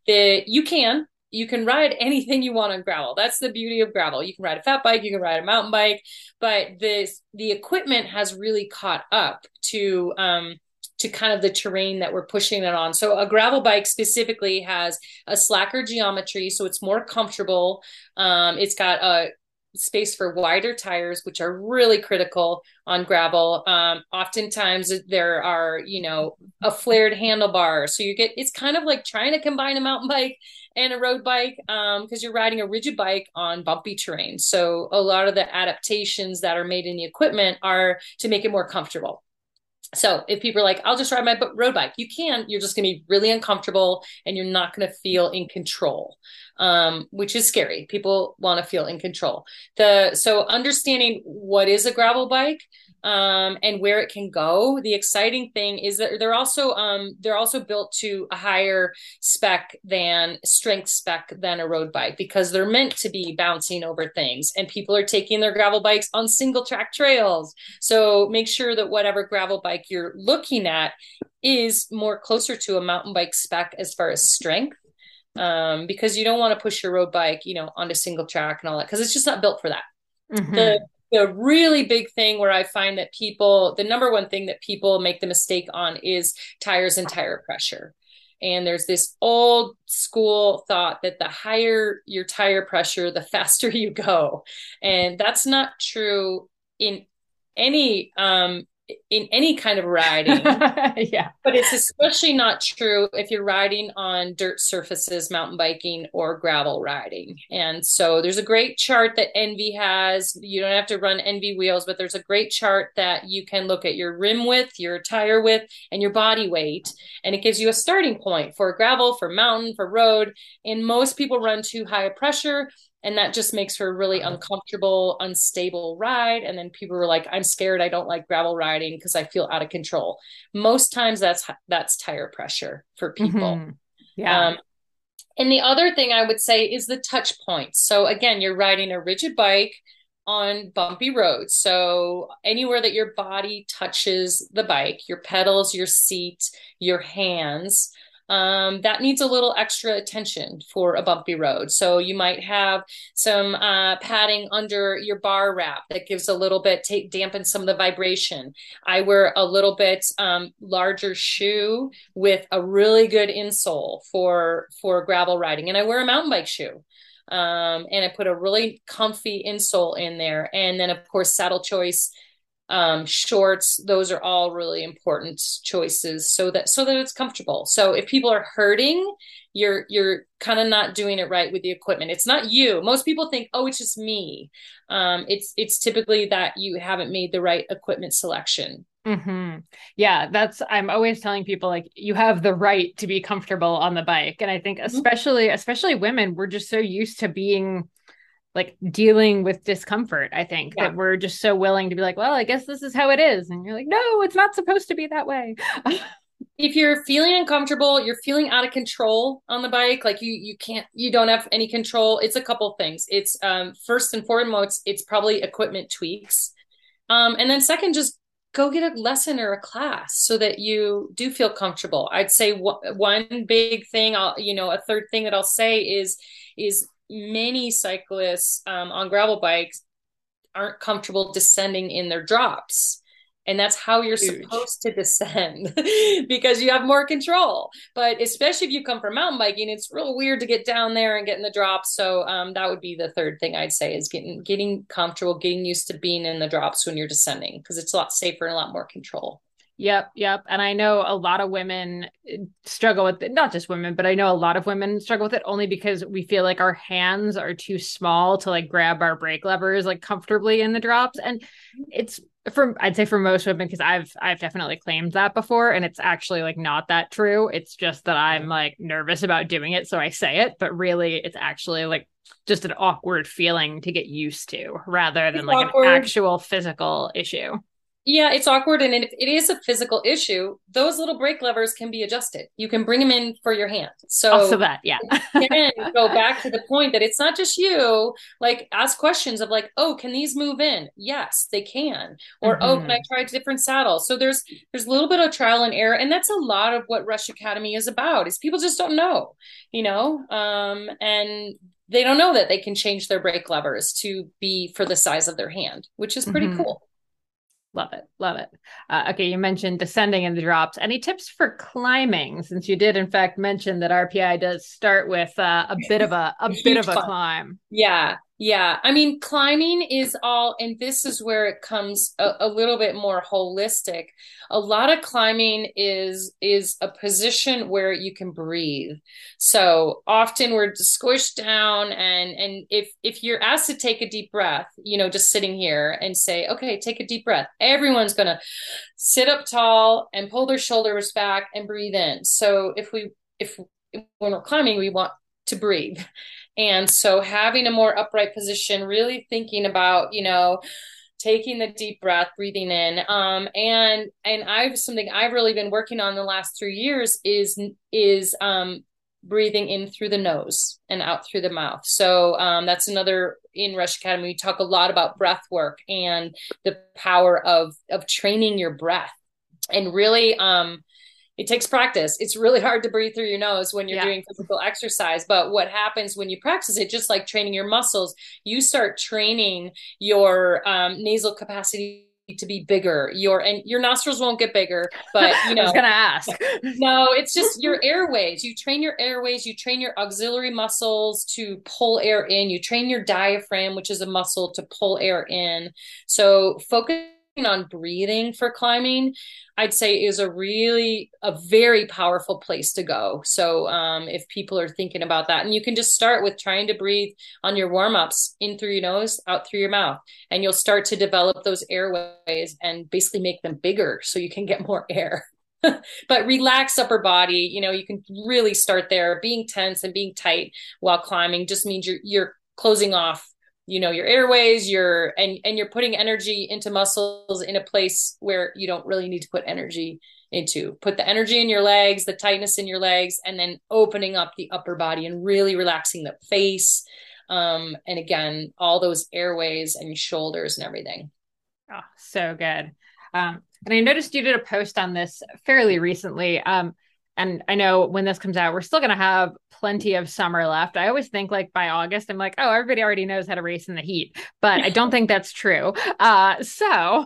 Speaker 3: the you can you can ride anything you want on gravel. That's the beauty of gravel. You can ride a fat bike, you can ride a mountain bike, but this the equipment has really caught up to um, to kind of the terrain that we're pushing it on. So a gravel bike specifically has a slacker geometry, so it's more comfortable. Um, it's got a space for wider tires, which are really critical on gravel. Um, oftentimes there are, you know, a flared handlebar. So you get, it's kind of like trying to combine a mountain bike and a road bike because um, you're riding a rigid bike on bumpy terrain. So a lot of the adaptations that are made in the equipment are to make it more comfortable. So if people are like, I'll just ride my road bike, you can. You're just going to be really uncomfortable and you're not going to feel in control, um, which is scary. People want to feel in control. The so understanding what is a gravel bike, um, and where it can go. The exciting thing is that they're also um, they're also built to a higher spec than strength spec than a road bike because they're meant to be bouncing over things, and people are taking their gravel bikes on single track trails. So make sure that whatever gravel bike you're looking at is more closer to a mountain bike spec as far as strength um, because you don't want to push your road bike, you know, onto single track and all that because it's just not built for that. Mm-hmm. The the really big thing where I find that people, the number one thing that people make the mistake on is tires and tire pressure. And there's this old school thought that the higher your tire pressure, the faster you go. And that's not true in any um, in any kind of riding.
Speaker 1: yeah.
Speaker 3: But it's especially not true if you're riding on dirt surfaces, mountain biking, or gravel riding. And so there's a great chart that ENVE has. You don't have to run ENVE wheels, but there's a great chart that you can look at your rim width, your tire width, and your body weight. And it gives you a starting point for gravel, for mountain, for road. And most people run too high a pressure and that just makes for a really uncomfortable unstable ride. And then people were like i'm scared. I don't like gravel riding because i feel out of control. Most times that's that's tire pressure for people. Mm-hmm.
Speaker 1: yeah. Um,
Speaker 3: and the other thing i would say is the touch points. So again you're riding a rigid bike on bumpy roads. So anywhere that your body touches the bike your pedals your seat your hands um, that needs a little extra attention for a bumpy road. So you might have some uh, padding under your bar wrap that gives a little bit, take dampen some of the vibration. I wear a little bit um, larger shoe with a really good insole for for gravel riding, and I wear a mountain bike shoe. Um, and I put a really comfy insole in there, and then of course saddle choice um, shorts those are all really important choices so that so that it's comfortable so if people are hurting you're you're kind of not doing it right with the equipment it's not you most people think oh it's just me um, it's it's typically that you haven't made the right equipment selection
Speaker 1: Mm-hmm. Yeah, that's I'm always telling people like you have the right to be comfortable on the bike, and I think mm-hmm. especially mm-hmm. especially women, we're just so used to being like dealing with discomfort i think yeah. that we're just so willing to be like well i guess this is how it is. And you're like no it's not supposed to be that way.
Speaker 3: If you're feeling uncomfortable you're feeling out of control on the bike like you you can't you don't have any control. It's a couple things. It's um first and foremost it's probably equipment tweaks. Um and then second just go get a lesson or a class so that you do feel comfortable. I'd say one big thing i'll you know a third thing that i'll say is is many cyclists um, on gravel bikes aren't comfortable descending in their drops. And that's how you're Huge. supposed to descend because you have more control. But especially if you come from mountain biking it's real weird to get down there and get in the drops so um, that would be the third thing i'd say is getting getting comfortable getting used to being in the drops when you're descending because it's a lot safer and a lot more control
Speaker 1: Yep, yep. And I know a lot of women eh, struggle with it, not just women, but I know a lot of women struggle with it only because we feel like our hands are too small to like grab our brake levers like comfortably in the drops. And it's for I'd say for most women, because I've I've definitely claimed that before, and it's actually like not that true. It's just that I'm like nervous about doing it, so I say it, but really it's actually like just an awkward feeling to get used to rather than it's like awkward. an actual physical issue
Speaker 3: yeah, it's awkward. And if it is a physical issue, those little brake levers can be adjusted. You can bring them in for your hand. So,
Speaker 1: also that, yeah.
Speaker 3: again, go back to the point that it's not just you. Like, ask questions of like, oh, can these move in? Yes, they can. Or mm-hmm. oh, can I mm-hmm. try different saddles? So there's there's a little bit of trial and error, and that's a lot of what Rusch Academy is about. Is people just don't know, you know, um, and they don't know that they can change their brake levers to be for the size of their hand, which is pretty mm-hmm. cool.
Speaker 1: Love it. Love it. Uh, okay. You mentioned descending in the drops. Any tips for climbing? Since you did, in fact, mention that RPI does start with uh, a bit of a, a bit of a climb.
Speaker 3: Yeah. Yeah. I mean, climbing is all, and this is where it comes a, a, little bit more holistic. A lot of climbing is, is a position where you can breathe. So often we're squished down and, and if, if you're asked to take a deep breath, you know, just sitting here and say, okay, take a deep breath, everyone's to sit up tall and pull their shoulders back and breathe in. So if we, if when we're climbing, we want to breathe. And so having a more upright position, really thinking about, you know, taking the deep breath, breathing in. Um, and and I've something I've really been working on the last three years is is um breathing in through the nose and out through the mouth. So um, that's another in Rusch Academy. We talk a lot about breath work and the power of of training your breath and really um it takes practice. It's really hard to breathe through your nose when you're yeah. doing physical exercise. But what happens when you practice it, just like training your muscles, you start training your um, nasal capacity to be bigger your and your nostrils won't get bigger but you know
Speaker 1: i was gonna ask
Speaker 3: no it's just your airways you train your airways you train your auxiliary muscles to pull air in you train your diaphragm which is a muscle to pull air in so focus on breathing for climbing i'd say is a really a very powerful place to go. So um, if people are thinking about that and you can just start with trying to breathe on your warm-ups in through your nose out through your mouth and you'll start to develop those airways and basically make them bigger so you can get more air. But relax upper body you know you can really start there. Being tense and being tight while climbing just means you're you're closing off you know your airways your and and you're putting energy into muscles in a place where you don't really need to put energy into. Put the energy in your legs the tightness in your legs and then opening up the upper body and really relaxing the face um and again all those airways and shoulders and everything.
Speaker 1: Oh so good. Um and i noticed you did a post on this fairly recently. Um and I know when this comes out, we're still going to have plenty of summer left. I always think like by August, I'm like, oh, everybody already knows how to race in the heat, but I don't think that's true. Uh, so,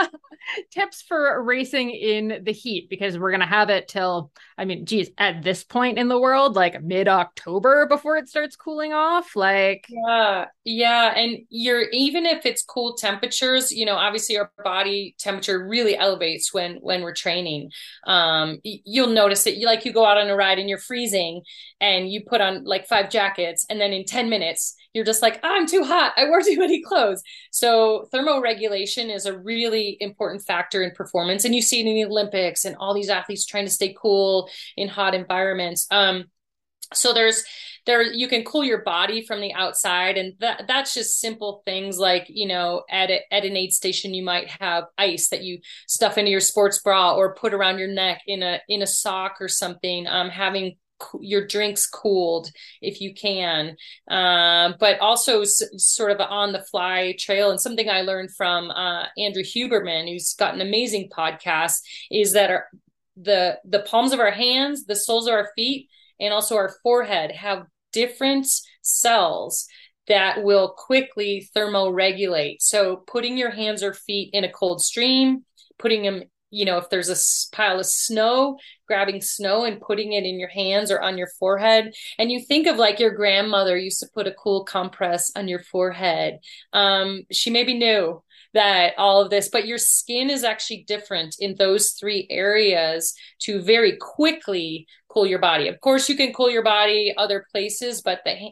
Speaker 1: tips for racing in the heat because we're going to have it till, I mean, geez, at this point in the world, like mid October before it starts cooling off. Like,
Speaker 3: yeah, yeah. And you're, even if it's cool temperatures, you know, obviously our body temperature really elevates when, when we're training. Um, you'll notice that. You like you go out on a ride and you're freezing and you put on like five jackets and then in 10 minutes you're just like, oh, I'm too hot. I wore too many clothes. So thermoregulation is a really important factor in performance. And you see it in the Olympics and all these athletes trying to stay cool in hot environments. Um, so there's there you can cool your body from the outside and that that's just simple things like you know at a, at an aid station you might have ice that you stuff into your sports bra or put around your neck in a in a sock or something um having your drinks cooled if you can uh, but also s- sort of on the fly trail and something i learned from uh, andrew huberman who's got an amazing podcast is that our, the the palms of our hands the soles of our feet and also our forehead have different cells that will quickly thermoregulate. So putting your hands or feet in a cold stream, putting them, you know, if there's a pile of snow, grabbing snow and putting it in your hands or on your forehead. And you think of like your grandmother used to put a cool compress on your forehead. Um, she maybe knew that all of this, but your skin is actually different in those three areas to very quickly cool your body. Of course, you can cool your body other places, but the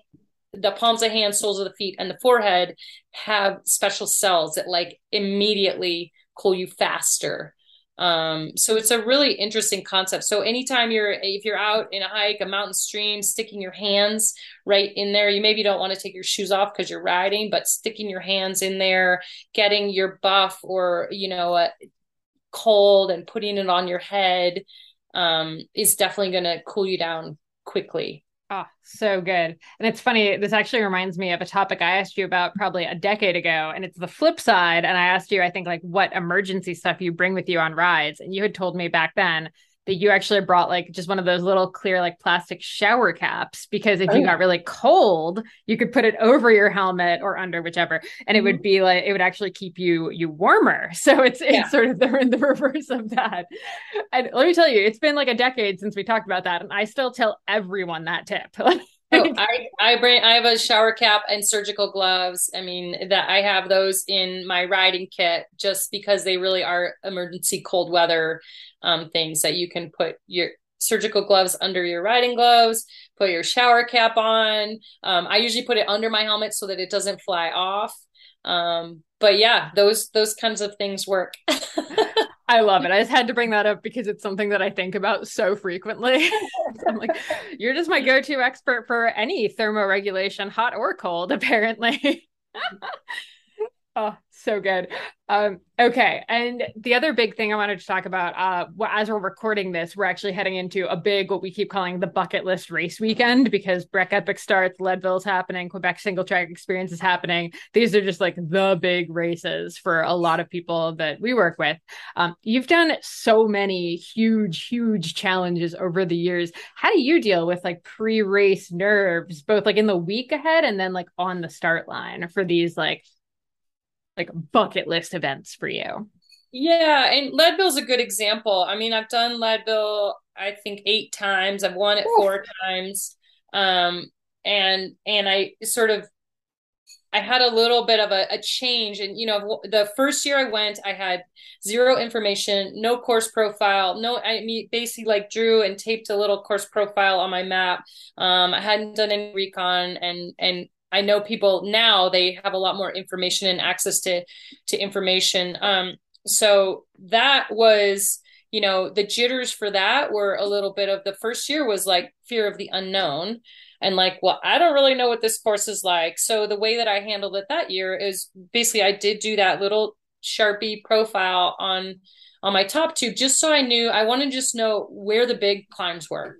Speaker 3: the palms of hands, soles of the feet, and the forehead have special cells that like immediately cool you faster. Um, so it's a really interesting concept. So anytime you're if you're out in a hike, a mountain stream, sticking your hands right in there, you maybe don't want to take your shoes off because you're riding, but sticking your hands in there, getting your buff or you know a cold and putting it on your head um, is definitely going to cool you down quickly.
Speaker 1: Oh, so good. And it's funny, this actually reminds me of a topic I asked you about probably a decade ago. And it's the flip side. And I asked you, I think, like what emergency stuff you bring with you on rides. And you had told me back then that you actually brought like just one of those little clear like plastic shower caps because if oh. you got really cold you could put it over your helmet or under whichever and it mm-hmm. would be like it would actually keep you you warmer so it's yeah. it's sort of the, the reverse of that and let me tell you it's been like a decade since we talked about that and i still tell everyone that tip
Speaker 3: oh, I I bring I have a shower cap and surgical gloves. I mean that I have those in my riding kit just because they really are emergency cold weather um, things that you can put your surgical gloves under your riding gloves, put your shower cap on. Um, I usually put it under my helmet so that it doesn't fly off. Um, but yeah, those those kinds of things work.
Speaker 1: I love it. I just had to bring that up because it's something that I think about so frequently. I'm like, you're just my go-to expert for any thermoregulation, hot or cold, apparently. oh, so good. Um, okay. And the other big thing I wanted to talk about, uh, as we're recording this, we're actually heading into a big, what we keep calling the bucket list race weekend because Breck Epic starts, Leadville's happening, Quebec single track experience is happening. These are just like the big races for a lot of people that we work with. Um, you've done so many huge, huge challenges over the years. How do you deal with like pre race nerves, both like in the week ahead and then like on the start line for these like like bucket list events for you?
Speaker 3: Yeah, and Leadville's a good example. I mean, I've done Leadville, I think eight times. I've won it Oof. four times. Um, and and I sort of I had a little bit of a, a, change. And, you know, the first year I went, I had zero information, no course profile, no, I mean, basically like drew and taped a little course profile on my map. Um, I hadn't done any recon and, and I know people now they have a lot more information and access to to information. Um, so that was, you know, the jitters for that were a little bit of the first year was like fear of the unknown and like, well, I don't really know what this course is like. So the way that I handled it that year is basically I did do that little Sharpie profile on on my top tube just so I knew I want to just know where the big climbs were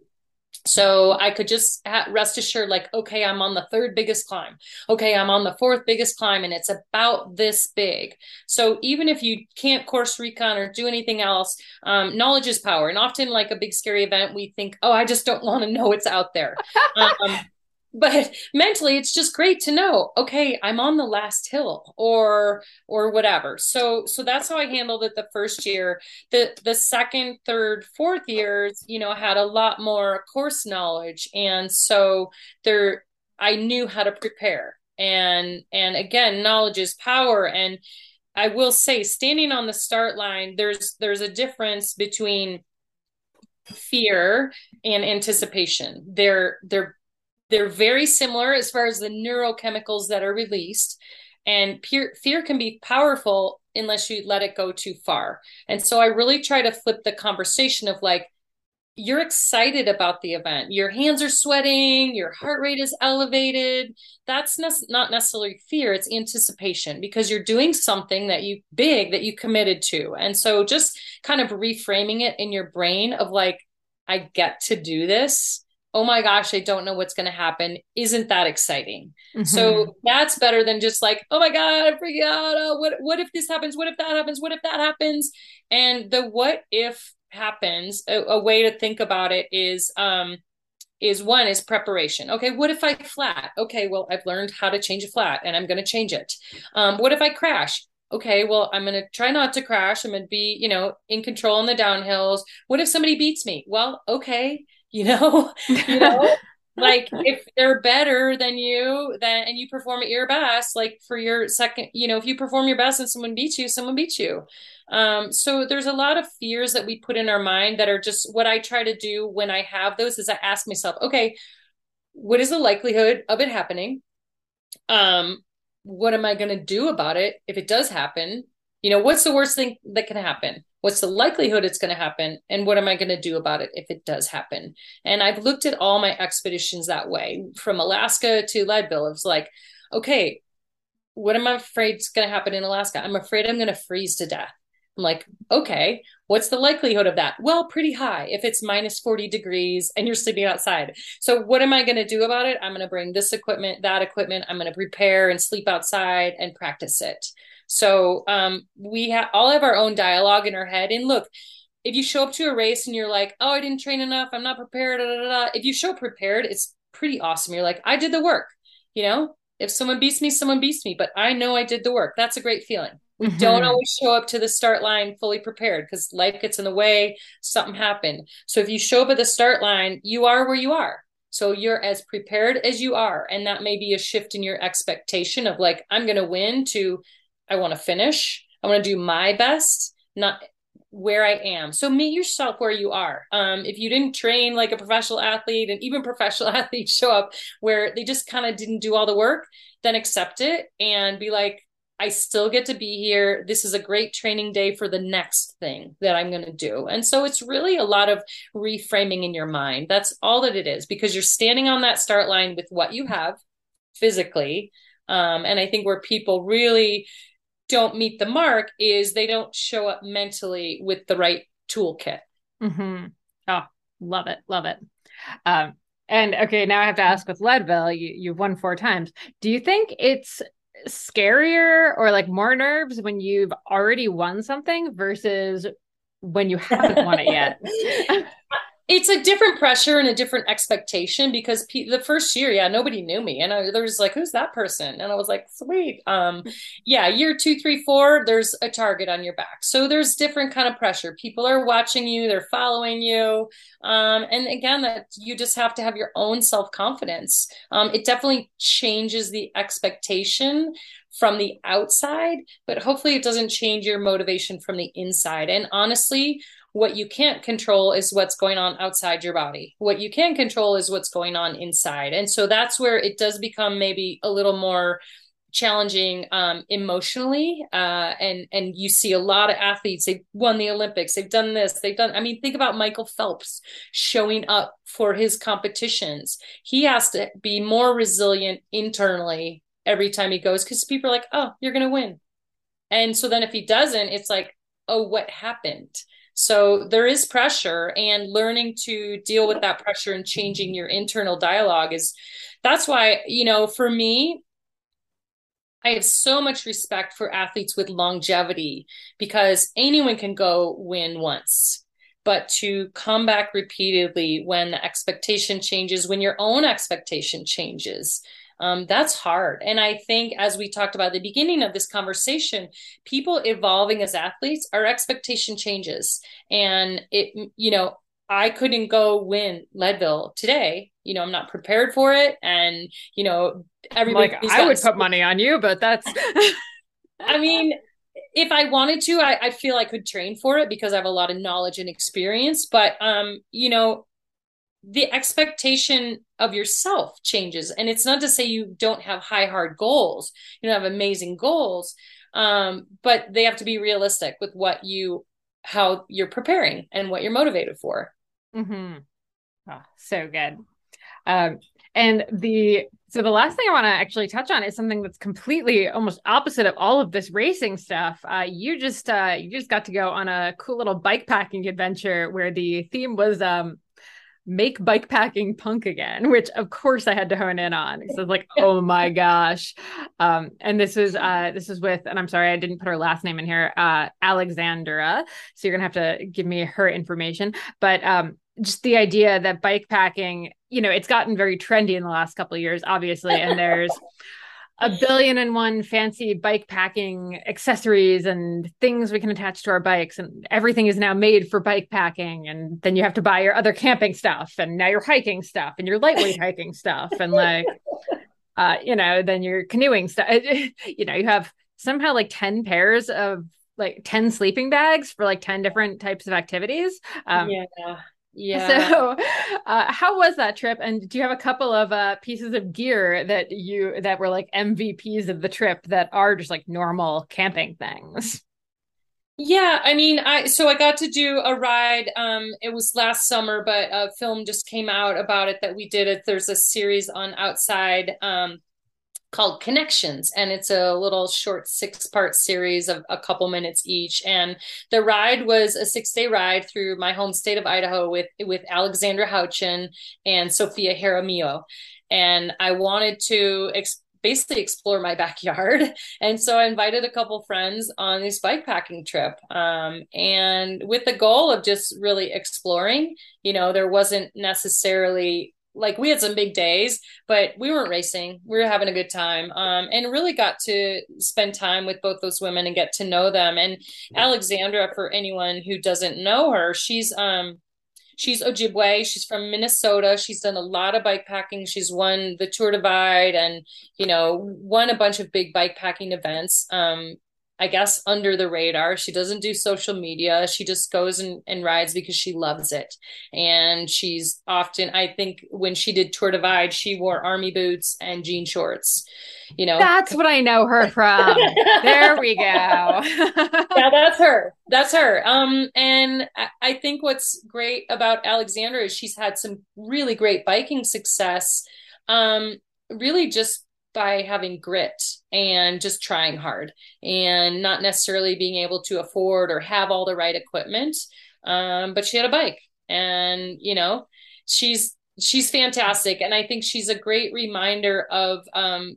Speaker 3: so I could just rest assured, like, okay, I'm on the third biggest climb. Okay, I'm on the fourth biggest climb, and it's about this big. So even if you can't course recon or do anything else, um, knowledge is power. And often, like a big scary event, we think, oh, I just don't want to know it's out there. um, but mentally it's just great to know okay i'm on the last hill or or whatever. So so that's how i handled it the first year. The the second third fourth years you know had a lot more course knowledge. And so there i knew how to prepare. And and again knowledge is power. And i will say standing on the start line there's there's a difference between fear and anticipation. They're they're they're very similar as far as the neurochemicals that are released. And peer, fear can be powerful unless you let it go too far. And so I really try to flip the conversation of like, you're excited about the event. Your hands are sweating, your heart rate is elevated. That's ne- not necessarily fear, it's anticipation because you're doing something that you big that you committed to. And so just kind of reframing it in your brain of like, I get to do this oh my gosh, I don't know what's going to happen. Isn't that exciting? Mm-hmm. So that's better than just like, oh my God, I'm freaking out. Oh, what, what if this happens? What if that happens? What if that happens? And the what if happens, a, a way to think about it is, um, is one is preparation. Okay, what if I flat? Okay, well, I've learned how to change a flat and I'm going to change it. Um, what if I crash? okay, well, I'm going to try not to crash. I'm going to be, you know, in control on the downhills. What if somebody beats me? Well, okay, you know? You know? Like if they're better than you then and you perform at your best like for your second you know if you perform your best and someone beats you someone beats you. Um, so there's a lot of fears that we put in our mind that are just what i try to do when i have those is i ask myself okay what is the likelihood of it happening? Um, what am i going to do about it if it does happen You know, what's the worst thing that can happen? What's the likelihood it's going to happen? And what am I going to do about it if it does happen? And I've looked at all my expeditions that way from Alaska to Leadville. It's like, okay, what am I afraid is going to happen in Alaska? I'm afraid I'm going to freeze to death. I'm like, okay, what's the likelihood of that? Well, pretty high if it's minus 40 degrees and you're sleeping outside. So, what am I going to do about it? I'm going to bring this equipment, that equipment. I'm going to prepare and sleep outside and practice it. So, um, we have all have our own dialogue in our head. And look, if you show up to a race and you're like, oh, I didn't train enough, I'm not prepared, da, da, da, if you show prepared, it's pretty awesome. You're like, I did the work. You know, if someone beats me, someone beats me, but I know I did the work. That's a great feeling. We mm-hmm. don't always show up to the start line fully prepared because life gets in the way, something happened. So if you show up at the start line, you are where you are. So you're as prepared as you are. And that may be a shift in your expectation of like, I'm going to win to, I want to finish. I want to do my best, not where I am. So meet yourself where you are. Um, if you didn't train like a professional athlete and even professional athletes show up where they just kind of didn't do all the work, then accept it and be like, I still get to be here. This is a great training day for the next thing that I'm going to do. And so it's really a lot of reframing in your mind. That's all that it is because you're standing on that start line with what you have physically. Um, and I think where people really don't meet the mark is they don't show up mentally with the right toolkit.
Speaker 1: Mm-hmm. Oh, love it. Love it. Um, and okay, now I have to ask with Leadville, you, you've won four times. Do you think it's scarier or like more nerves when you've already won something versus when you haven't won it yet?
Speaker 3: it's a different pressure and a different expectation because pe- the first year, yeah, nobody knew me, and I, there was like, "Who's that person?" And I was like, "Sweet." Um, yeah, year two, three, four, there's a target on your back, so there's different kind of pressure. People are watching you, they're following you, um, and again, that you just have to have your own self confidence. Um, it definitely changes the expectation from the outside, but hopefully, it doesn't change your motivation from the inside. And honestly what you can't control is what's going on outside your body. What you can control is what's going on inside. And so that's where it does become maybe a little more challenging um, emotionally uh, and and you see a lot of athletes they've won the olympics they've done this they've done i mean think about michael phelps showing up for his competitions he has to be more resilient internally every time he goes because people are like oh you're gonna win and so then if he doesn't it's like oh what happened so there is pressure, and learning to deal with that pressure and changing your internal dialogue is that's why, you know, for me, I have so much respect for athletes with longevity because anyone can go win once. But to come back repeatedly when the expectation changes, when your own expectation changes, um, that's hard. And I think, as we talked about at the beginning of this conversation, people evolving as athletes, our expectation changes. And it, you know, I couldn't go win Leadville today. You know, I'm not prepared for it. And, you know,
Speaker 1: everybody. Like, I would put money on you, but that's.
Speaker 3: I mean, if I wanted to, I, I feel I could train for it because I have a lot of knowledge and experience. But, um, you know, the expectation of yourself changes and it's not to say you don't have high hard goals you don't have amazing goals um, but they have to be realistic with what you how you're preparing and what you're motivated for
Speaker 1: mm-hmm. oh, so good um, and the so the last thing I want to actually touch on is something that's completely almost opposite of all of this racing stuff. Uh, you just uh, you just got to go on a cool little bike packing adventure where the theme was um, make bike packing punk again, which of course I had to hone in on. So like, oh my gosh. Um, and this is uh this is with, and I'm sorry I didn't put her last name in here, uh Alexandra. So you're gonna have to give me her information. But um just the idea that bike packing, you know, it's gotten very trendy in the last couple of years, obviously, and there's a billion and one fancy bike packing accessories and things we can attach to our bikes and everything is now made for bike packing and then you have to buy your other camping stuff and now your hiking stuff and your lightweight hiking stuff and like uh you know then your canoeing stuff. You know you have somehow like 10 pairs of like 10 sleeping bags for like 10 different types of activities.
Speaker 3: Um yeah
Speaker 1: yeah. So, uh, how was that trip? And do you have a couple of uh, pieces of gear that you that were like MVPs of the trip that are just like normal camping things?
Speaker 3: Yeah, I mean, I so I got to do a ride. Um, it was last summer, but a film just came out about it that we did it. There's a series on Outside um, called Connections, and it's a little short six part series of a couple minutes each. And the ride was a six day ride through my home state of Idaho with with Alexandra Houchen and Sophia Jaramillo. And I wanted to explore basically explore my backyard. And so I invited a couple friends on this bike packing trip. Um, and with the goal of just really exploring, you know, there wasn't necessarily like we had some big days, but we weren't racing. We were having a good time. Um, and really got to spend time with both those women and get to know them. And Alexandra, for anyone who doesn't know her, she's um she's Ojibwe. She's from Minnesota. She's done a lot of bike packing. She's won the Tour Divide and, you know, won a bunch of big bike packing events. Um, I guess under the radar. She doesn't do social media. She just goes and, and rides because she loves it. And she's often, I think when she did Tour Divide, she wore army boots and jean shorts. You know,
Speaker 1: that's what I know her from. there we go.
Speaker 3: yeah, that's her. That's her. Um, and I think what's great about Alexandra is she's had some really great biking success. Um, really just by having grit and just trying hard and not necessarily being able to afford or have all the right equipment. Um, but she had a bike and, you know, she's, she's fantastic. And I think she's a great reminder of, um,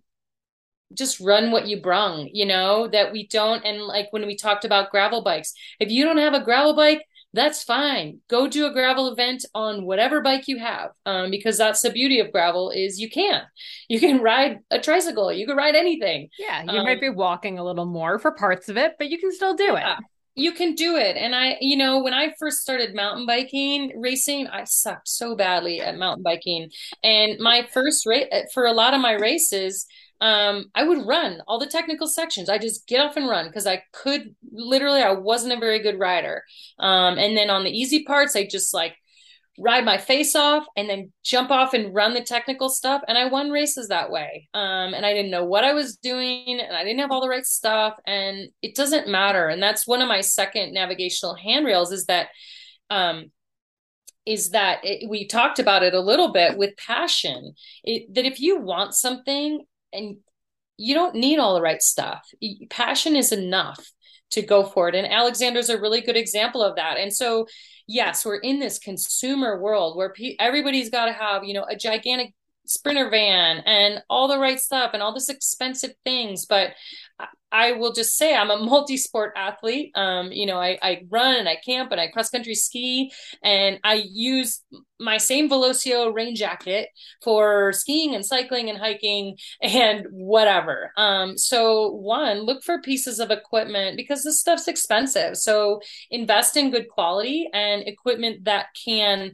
Speaker 3: just run what you brung, you know, that we don't. And like when we talked about gravel bikes, if you don't have a gravel bike, that's fine. Go do a gravel event on whatever bike you have, um, because that's the beauty of gravel is you can, you can ride a tricycle, you can ride anything.
Speaker 1: Yeah, you um, might be walking a little more for parts of it, but you can still do yeah, it.
Speaker 3: You can do it. And I, you know, when I first started mountain biking racing, I sucked so badly at mountain biking. And my first race for a lot of my races, um, I would run all the technical sections. I just get off and run because I could literally, I wasn't a very good rider. Um, and then on the easy parts, I just like ride my face off and then jump off and run the technical stuff. And I won races that way. Um, and I didn't know what I was doing and I didn't have all the right stuff. And it doesn't matter. And that's one of my second navigational handrails is that, um, is that it, we talked about it a little bit with passion it, that if you want something and you don't need all the right stuff. Passion is enough to go for it. And Alexandra's a really good example of that. And so, yes, we're in this consumer world where pe- everybody's got to have, you know, a gigantic sprinter van and all the right stuff and all this expensive things. But uh, I will just say I'm a multi-sport athlete. Um, you know, I, I run and I camp and I cross country ski and I use my same Velocio rain jacket for skiing and cycling and hiking and whatever. Um, so one, look for pieces of equipment because this stuff's expensive. So invest in good quality and equipment that can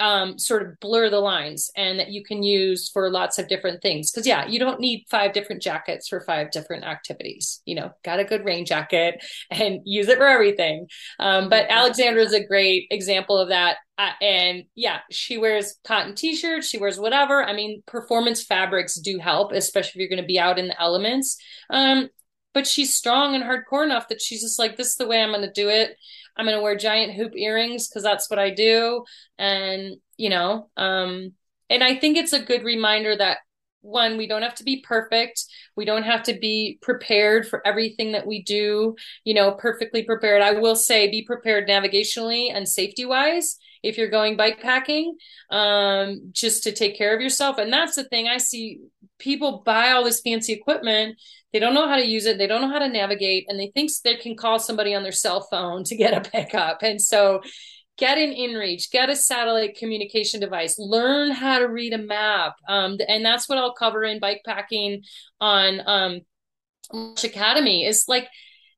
Speaker 3: um, sort of blur the lines and that you can use for lots of different things. Because, yeah, you don't need five different jackets for five different activities. You know, got a good rain jacket and use it for everything. Um, but Alexandra is a great example of that. Uh, and yeah, she wears cotton t shirts, she wears whatever. I mean, performance fabrics do help, especially if you're going to be out in the elements. Um, but she's strong and hardcore enough that she's just like, this is the way I'm going to do it. I'm going to wear giant hoop earrings because that's what I do. And, you know, um, and I think it's a good reminder that one, we don't have to be perfect. We don't have to be prepared for everything that we do, you know, perfectly prepared. I will say be prepared navigationally and safety wise if you're going bike packing, um, just to take care of yourself. And that's the thing I see people buy all this fancy equipment they don't know how to use it. They don't know how to navigate and they think they can call somebody on their cell phone to get a pickup. And so get an inReach get a satellite communication device learn how to read a map. Um, and that's what i'll cover in bike packing on um, academy is like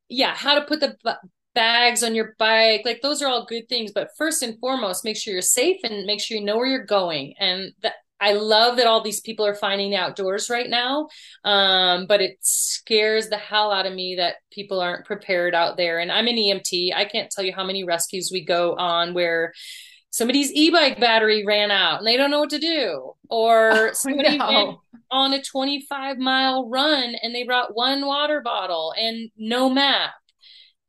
Speaker 3: yeah how to put the bags on your bike. Like those are all good things but first and foremost make sure you're safe and make sure you know where you're going. And that I love that all these people are finding the outdoors right now. Um, but it scares the hell out of me that people aren't prepared out there. And I'm an EMT. I can't tell you how many rescues we go on where somebody's e-bike battery ran out and they don't know what to do. Or oh, somebody no. went on a 25 mile run and they brought one water bottle and no map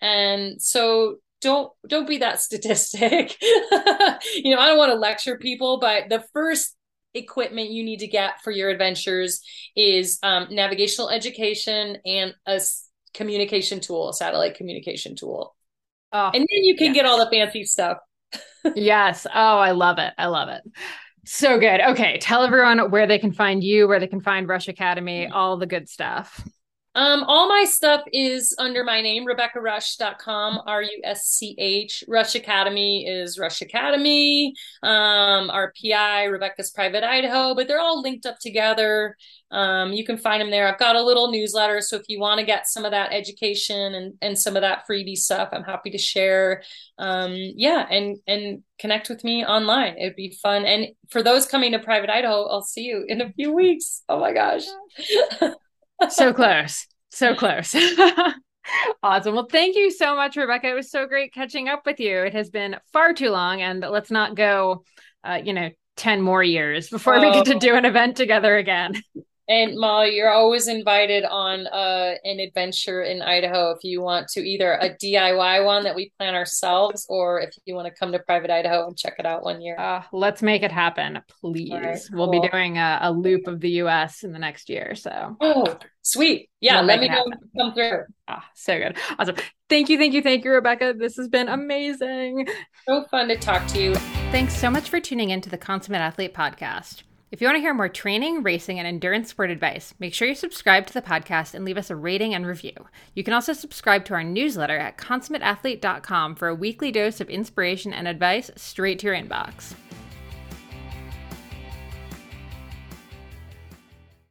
Speaker 3: And so don't don't be that statistic. you know, I don't want to lecture people, but the first equipment you need to get for your adventures is um, navigational education and a communication tool, a satellite communication tool. Oh, and then you can yes. get all the fancy stuff.
Speaker 1: yes. Oh, I love it. I love it. So good. Okay. Tell everyone where they can find you, where they can find Rusch Academy, all the good stuff.
Speaker 3: Um, all my stuff is under my name, RebeccaRusch.com, R U S C H. Rusch Academy is Rusch Academy. Um, our PI, Rebecca's Private Idaho, but they're all linked up together. Um, you can find them there. I've got a little newsletter. So if you want to get some of that education and, and some of that freebie stuff, I'm happy to share. Um, yeah, and and connect with me online. It'd be fun. And for those coming to Private Idaho, I'll see you in a few weeks. Oh my gosh.
Speaker 1: so close. So close. awesome. Well, thank you so much, Rebecca. It was so great catching up with you. It has been far too long, and let's not go, uh, you know, 10 more years before oh. we get to oh. do an event together again.
Speaker 3: And Molly, you're always invited on uh, an adventure in Idaho if you want to either a DIY one that we plan ourselves, or if you want to come to Private Idaho and check it out one year.
Speaker 1: Uh, let's make it happen, please. Right, cool. We'll be doing a, a, loop of the U.S. in the next year. So,
Speaker 3: oh, sweet. Yeah, we'll let me know come through.
Speaker 1: Ah, so good. Awesome. Thank you, thank you, thank you, Rebecca. This has been amazing.
Speaker 3: So fun to talk to you.
Speaker 1: Thanks so much for tuning in to the Consummate Athlete podcast. If you want to hear more training, racing, and endurance sport advice, make sure you subscribe to the podcast and leave us a rating and review. You can also subscribe to our newsletter at consummateathlete.com for a weekly dose of inspiration and advice straight to your inbox.